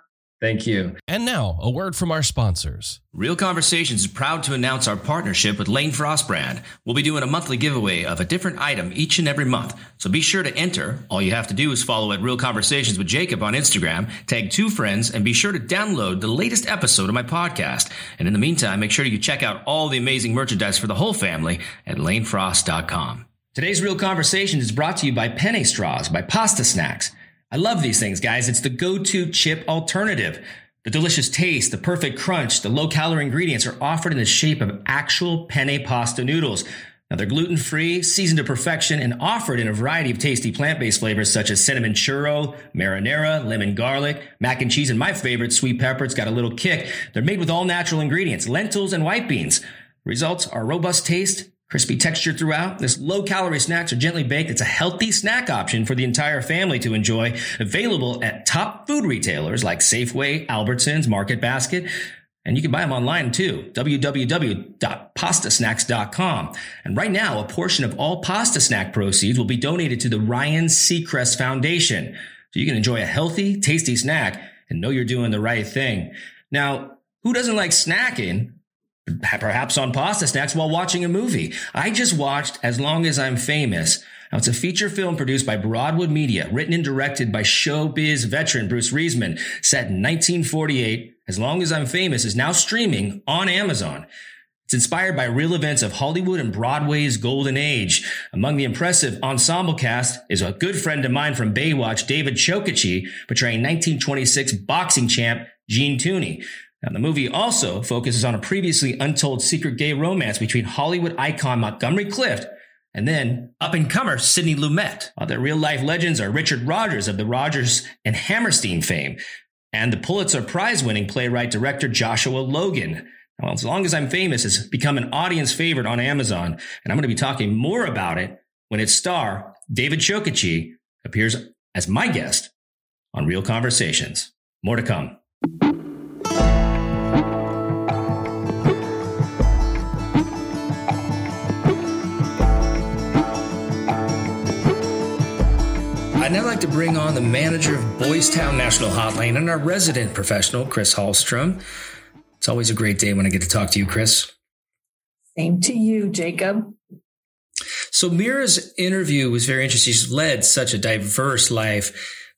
Thank you. And now, a word from our sponsors. Real Conversations is proud to announce our partnership with Lane Frost Brand. We'll be doing a monthly giveaway of a different item each and every month. So be sure to enter. All you have to do is follow at Real Conversations with Jacob on Instagram, tag two friends, and be sure to download the latest episode of my podcast. And in the meantime, make sure you check out all the amazing merchandise for the whole family at lanefrost.com. Today's Real Conversations is brought to you by Penne Straws by Pasta Snacks. I love these things, guys. It's the go to chip alternative. The delicious taste, the perfect crunch, the low calorie ingredients are offered in the shape of actual penne pasta noodles. Now they're gluten free, seasoned to perfection, and offered in a variety of tasty plant based flavors such as cinnamon churro, marinara, lemon garlic, mac and cheese, and my favorite, sweet pepper. It's got a little kick. They're made with all natural ingredients, lentils and white beans. Results are robust taste, crispy texture throughout. This low calorie snacks are gently baked. It's a healthy snack option for the entire family to enjoy. Available at top food retailers like Safeway, Albertsons, Market Basket. And you can buy them online too, www.pastasnacks.com. And right now, a portion of all pasta snack proceeds will be donated to the Ryan Seacrest Foundation. So you can enjoy a healthy, tasty snack and know you're doing the right thing. Now, who doesn't like snacking? Perhaps on pasta snacks while watching a movie. I just watched As Long as I'm Famous. Now, it's a feature film produced by Broadwood Media, written and directed by showbiz veteran Bruce Reisman, set in 1948 as Long as I'm Famous is now streaming on Amazon. It's inspired by real events of Hollywood and Broadway's golden age. Among the impressive ensemble cast is a good friend of mine from Baywatch, David Chokachi, portraying 1926 boxing champ Gene Tunney. Now, the movie also focuses on a previously untold secret gay romance between Hollywood icon Montgomery Clift and then up and comer Sidney Lumet. Other real life legends are Richard Rodgers of the Rodgers and Hammerstein fame, and the Pulitzer Prize winning playwright director Joshua Logan. Well, as long as I'm famous, has become an audience favorite on Amazon, and I'm going to be talking more about it when its star, David Chokachi, appears as my guest on Real Conversations. More to come. I'd now like to bring on the manager of Boys Town National Hotline and our resident professional, Chris Hallstrom. It's always a great day when I get to talk to you, Chris. Same to you, Jacob. So Mira's interview was very interesting. She's led such a diverse life.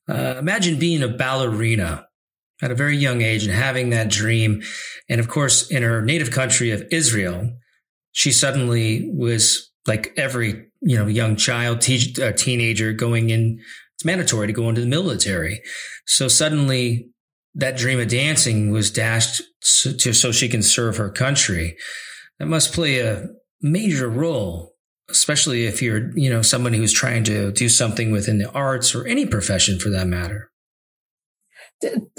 Uh, imagine being a ballerina at a very young age and having that dream. And of course, in her native country of Israel, she suddenly was like every you know young child, te- uh, teenager going in. It's mandatory to go into the military. So suddenly, that dream of dancing was dashed so, to, so she can serve her country. That must play a major role, especially if you're you know somebody who's trying to do something within the arts or any profession for that matter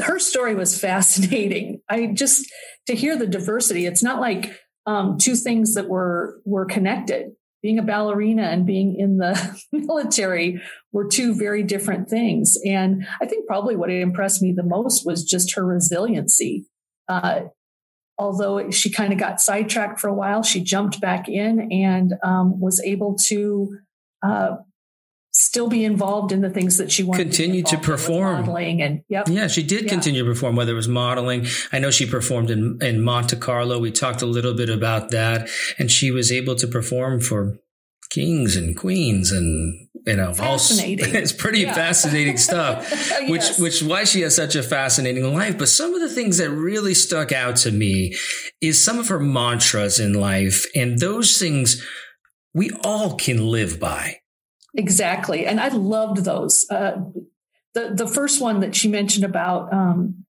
her story was fascinating. I just to hear the diversity. It's not like um, two things that were were connected being a ballerina and being in the military were two very different things. And I think probably what impressed me the most was just her resiliency. Uh, although she kind of got sidetracked for a while, she jumped back in and um, was able to uh, still be involved in the things that she wanted continue to, to perform modeling and yep. yeah she did yeah. continue to perform whether it was modeling i know she performed in, in monte carlo we talked a little bit about that and she was able to perform for kings and queens and you know fascinating. it's pretty yeah. fascinating stuff yes. which which why she has such a fascinating life but some of the things that really stuck out to me is some of her mantras in life and those things we all can live by Exactly. And I loved those. Uh, the, the first one that she mentioned about um,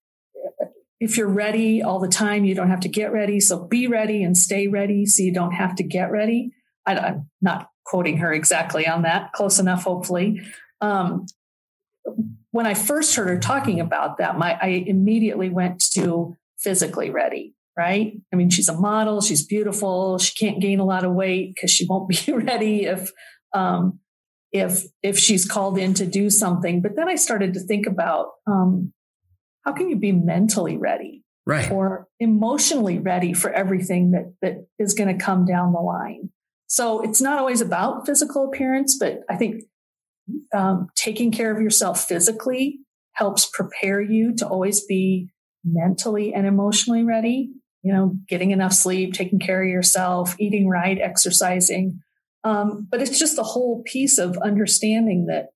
if you're ready all the time, you don't have to get ready. So be ready and stay ready so you don't have to get ready. I, am not quoting her exactly on that, close enough, hopefully. Um, when I first heard her talking about that, my, I immediately went to physically ready, right? I mean, she's a model, she's beautiful, she can't gain a lot of weight because she won't be ready if um, if if she's called in to do something. But then i started to think about um, how can you be mentally ready? Right. Or emotionally ready for everything that that is going to come down the line. So it's not always about physical appearance but i think um, taking care of yourself physically helps prepare you to always be mentally and emotionally ready. You know getting enough sleep taking care of yourself eating right exercising um, but it's just the whole piece of understanding that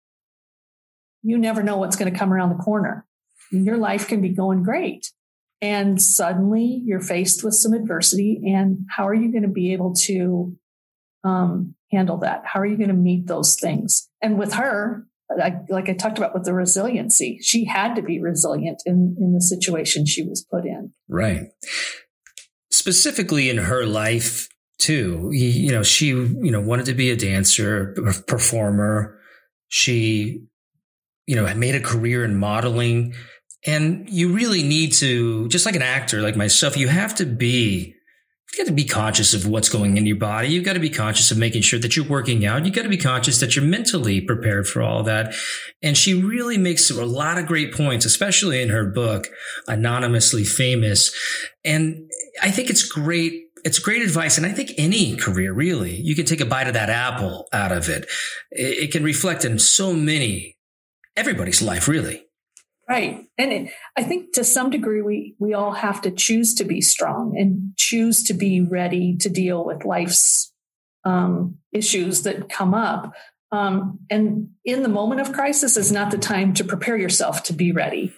you never know what's going to come around the corner. Your life can be going great. And suddenly you're faced with some adversity. And how are you going to be able to um, handle that? How are you going to meet those things? And with her, I, like I talked about with the resiliency, she had to be resilient in, in the situation she was put in. Right. Specifically in her life too, you know, she, you know, wanted to be a dancer, a performer. She, you know, made a career in modeling. And you really need to, just like an actor like myself, you have to be you got to be conscious of what's going in your body. You've got to be conscious of making sure that you're working out. You've got to be conscious that you're mentally prepared for all that. And she really makes a lot of great points, especially in her book, Anonymously Famous. And I think it's great. It's great advice. And I think any career, really, you can take a bite of that apple out of it. It can reflect in so many, everybody's life, really. Right. And it, I think to some degree, we, we all have to choose to be strong and choose to be ready to deal with life's um, issues that come up. Um, and in the moment of crisis is not the time to prepare yourself to be ready.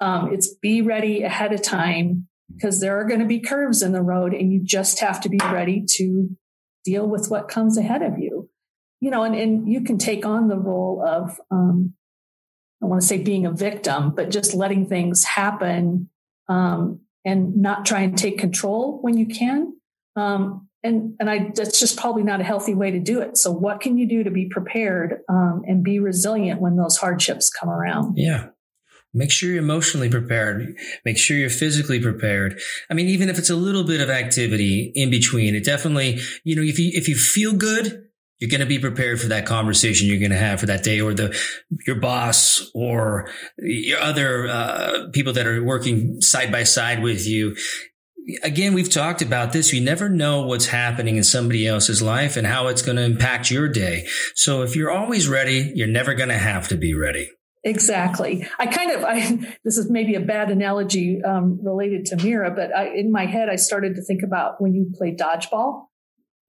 Um, it's be ready ahead of time because there are going to be curves in the road and you just have to be ready to deal with what comes ahead of you. You know, and, and you can take on the role of, um, I want to say being a victim, but just letting things happen um, and not try and take control when you can. Um, and and I that's just probably not a healthy way to do it. So what can you do to be prepared um, and be resilient when those hardships come around? Yeah. Make sure you're emotionally prepared. Make sure you're physically prepared. I mean, even if it's a little bit of activity in between, it definitely, you know, if you if you feel good, you're going to be prepared for that conversation you're going to have for that day or the, your boss or your other uh, people that are working side by side with you. Again, we've talked about this. You never know what's happening in somebody else's life and how it's going to impact your day. So if you're always ready, you're never going to have to be ready. Exactly. I kind of, I, this is maybe a bad analogy um, related to Mira, but I, in my head, I started to think about when you play dodgeball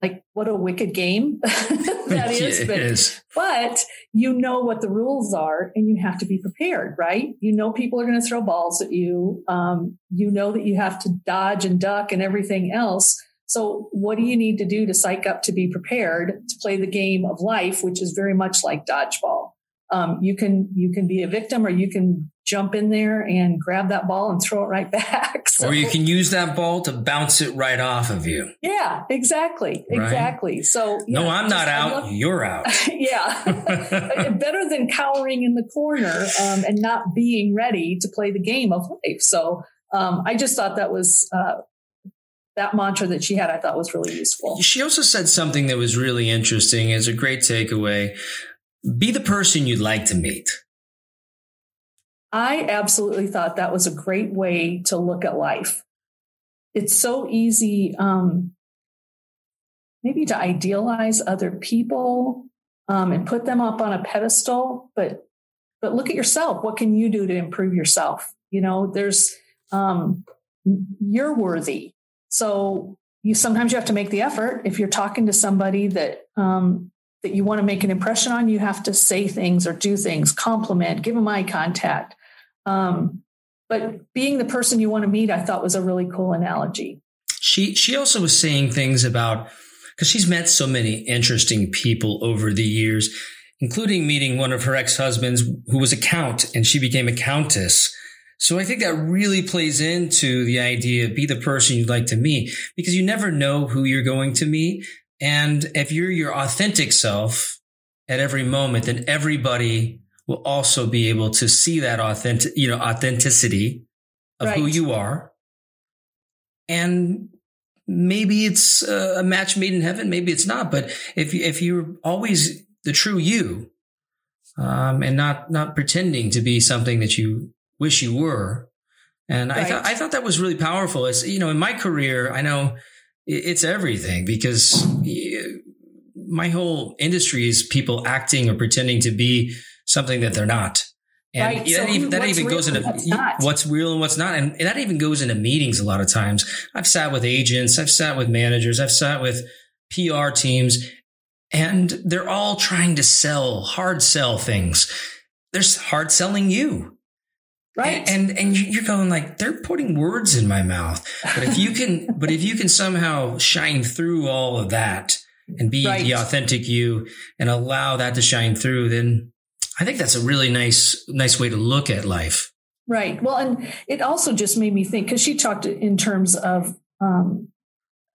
like what a wicked game that is. but, is. but you know what the rules are and you have to be prepared, right? You know people are going to throw balls at you. Um, you know that you have to dodge and duck and everything else. So what do you need to do to psych up to be prepared to play the game of life, which is very much like dodgeball? Um, you can you can be a victim or you can jump in there and grab that ball and throw it right back. So, or you can use that ball to bounce it right off of you. Yeah, exactly. Right? Exactly. So No, I'm not out. Love, you're out. yeah. Better than cowering in the corner um, and not being ready to play the game of life. So um, I just thought that was uh, that mantra that she had, I thought was really useful. She also said something that was really interesting. Is a great takeaway. Be the person you'd like to meet. I absolutely thought that was a great way to look at life. It's so easy, um, maybe to idealize other people um, and put them up on a pedestal, but but look at yourself. What can you do to improve yourself? You know, there's um, you're worthy, so you sometimes you have to make the effort. If you're talking to somebody that um, that you want to make an impression on, you have to say things or do things, compliment, give them eye contact. Um, but being the person you want to meet, I thought was a really cool analogy. She she also was saying things about because she's met so many interesting people over the years, including meeting one of her ex husbands who was a count and she became a countess. So I think that really plays into the idea of be the person you'd like to meet because you never know who you're going to meet. And if you're your authentic self at every moment, then everybody will also be able to see that authentic, you know, authenticity of right. who you are. And maybe it's a match made in heaven, maybe it's not. But if if you're always the true you, um, and not not pretending to be something that you wish you were, and right. I thought I thought that was really powerful. As you know, in my career, I know it's everything because my whole industry is people acting or pretending to be something that they're not. And right. that, so even, that even goes into what's, what's real and what's not. And, and that even goes into meetings a lot of times. I've sat with agents, I've sat with managers, I've sat with PR teams, and they're all trying to sell, hard sell things. They're hard selling you. Right. And, and, and you're going like, they're putting words in my mouth. But if you can, but if you can somehow shine through all of that and be right. the authentic you and allow that to shine through, then I think that's a really nice, nice way to look at life. Right. Well, and it also just made me think because she talked in terms of um,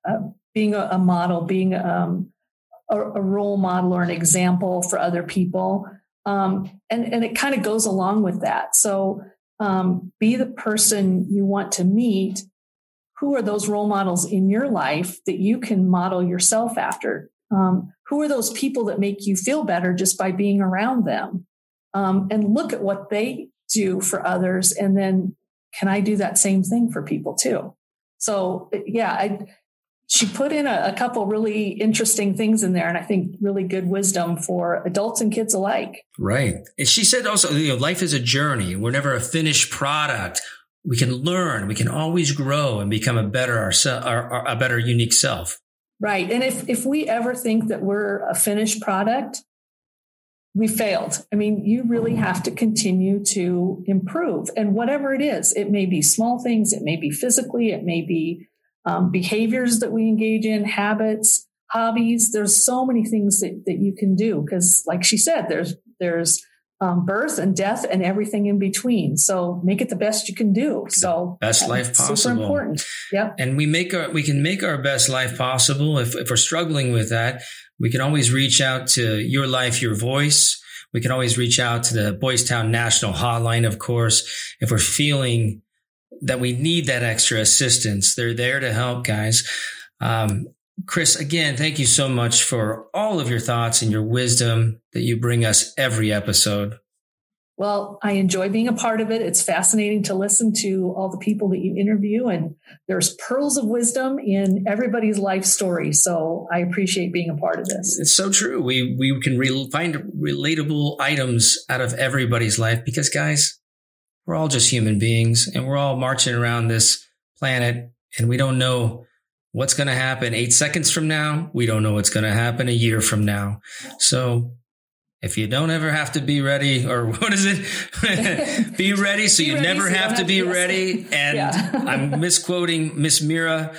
uh, being a, a, model, being um, a, a, role model or an example for other people, um, and and it kind of goes along with that. So um, be the person you want to meet. Who are those role models in your life that you can model yourself after? Um, who are those people that make you feel better just by being around them? Um, and look at what they do for others. And then can I do that same thing for people too? So yeah, I, she put in a, a couple really interesting things in there and I think really good wisdom for adults and kids alike. Right. And she said also, you know, life is a journey. We're never a finished product. We can learn, we can always grow and become a better ourselves, a better unique self. Right. And if, if we ever think that we're a finished product, we failed. I mean, you really have to continue to improve. And whatever it is, it may be small things, it may be physically, it may be um, behaviors that we engage in, habits, hobbies. There's so many things that, that you can do because, like she said, there's there's um, birth and death and everything in between. So make it the best you can do. So best life possible. Super important. Yeah. And we make our we can make our best life possible. If if we're struggling with that, we can always reach out to Your Life, Your Voice. We can always reach out to the Boys Town National Hotline, of course, if we're feeling that we need that extra assistance. They're there to help, guys. Um, Chris, again, thank you so much for all of your thoughts and your wisdom that you bring us every episode. Well, I enjoy being a part of it. It's fascinating to listen to all the people that you interview, and there's pearls of wisdom in everybody's life story. So I appreciate being a part of this. It's so true. We we can re- find relatable items out of everybody's life because, guys, we're all just human beings, and we're all marching around this planet, and we don't know what's going to happen eight seconds from now. We don't know what's going to happen a year from now. So if you don't ever have to be ready, or what is it? be ready so be you ready never so have to have be ready. And yeah. I'm misquoting Miss Mira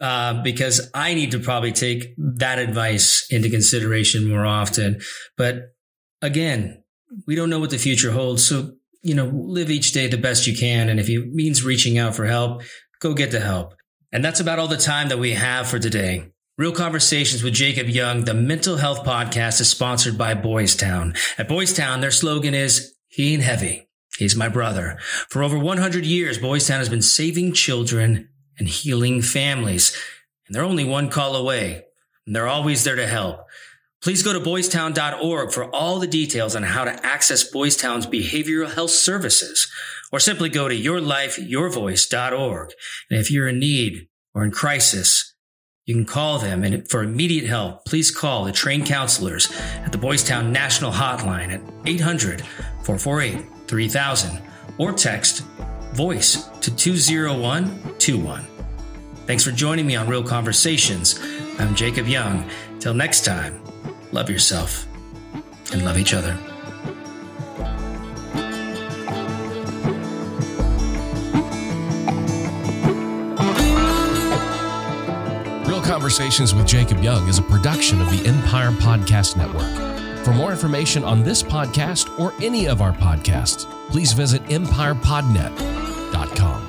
uh, because I need to probably take that advice into consideration more often. But again, we don't know what the future holds. So, you know, live each day the best you can. And if it means reaching out for help, go get the help. And that's about all the time that we have for today. Real Conversations with Jacob Young, the mental health podcast is sponsored by Boys Town. At Boys Town, their slogan is, he ain't heavy. He's my brother. For over 100 years, Boys Town has been saving children and healing families. And they're only one call away. And they're always there to help. Please go to boystown.org for all the details on how to access Boys Town's behavioral health services, or simply go to yourlifeyourvoice.org. And if you're in need or in crisis, you can call them, and for immediate help, please call the trained counselors at the Boys Town National Hotline at 800 448 3000 or text VOICE to 20121. Thanks for joining me on Real Conversations. I'm Jacob Young. Till next time, love yourself and love each other. Real Conversations with Jacob Young is a production of the Empire Podcast Network. For more information on this podcast or any of our podcasts, please visit empirepodnet.com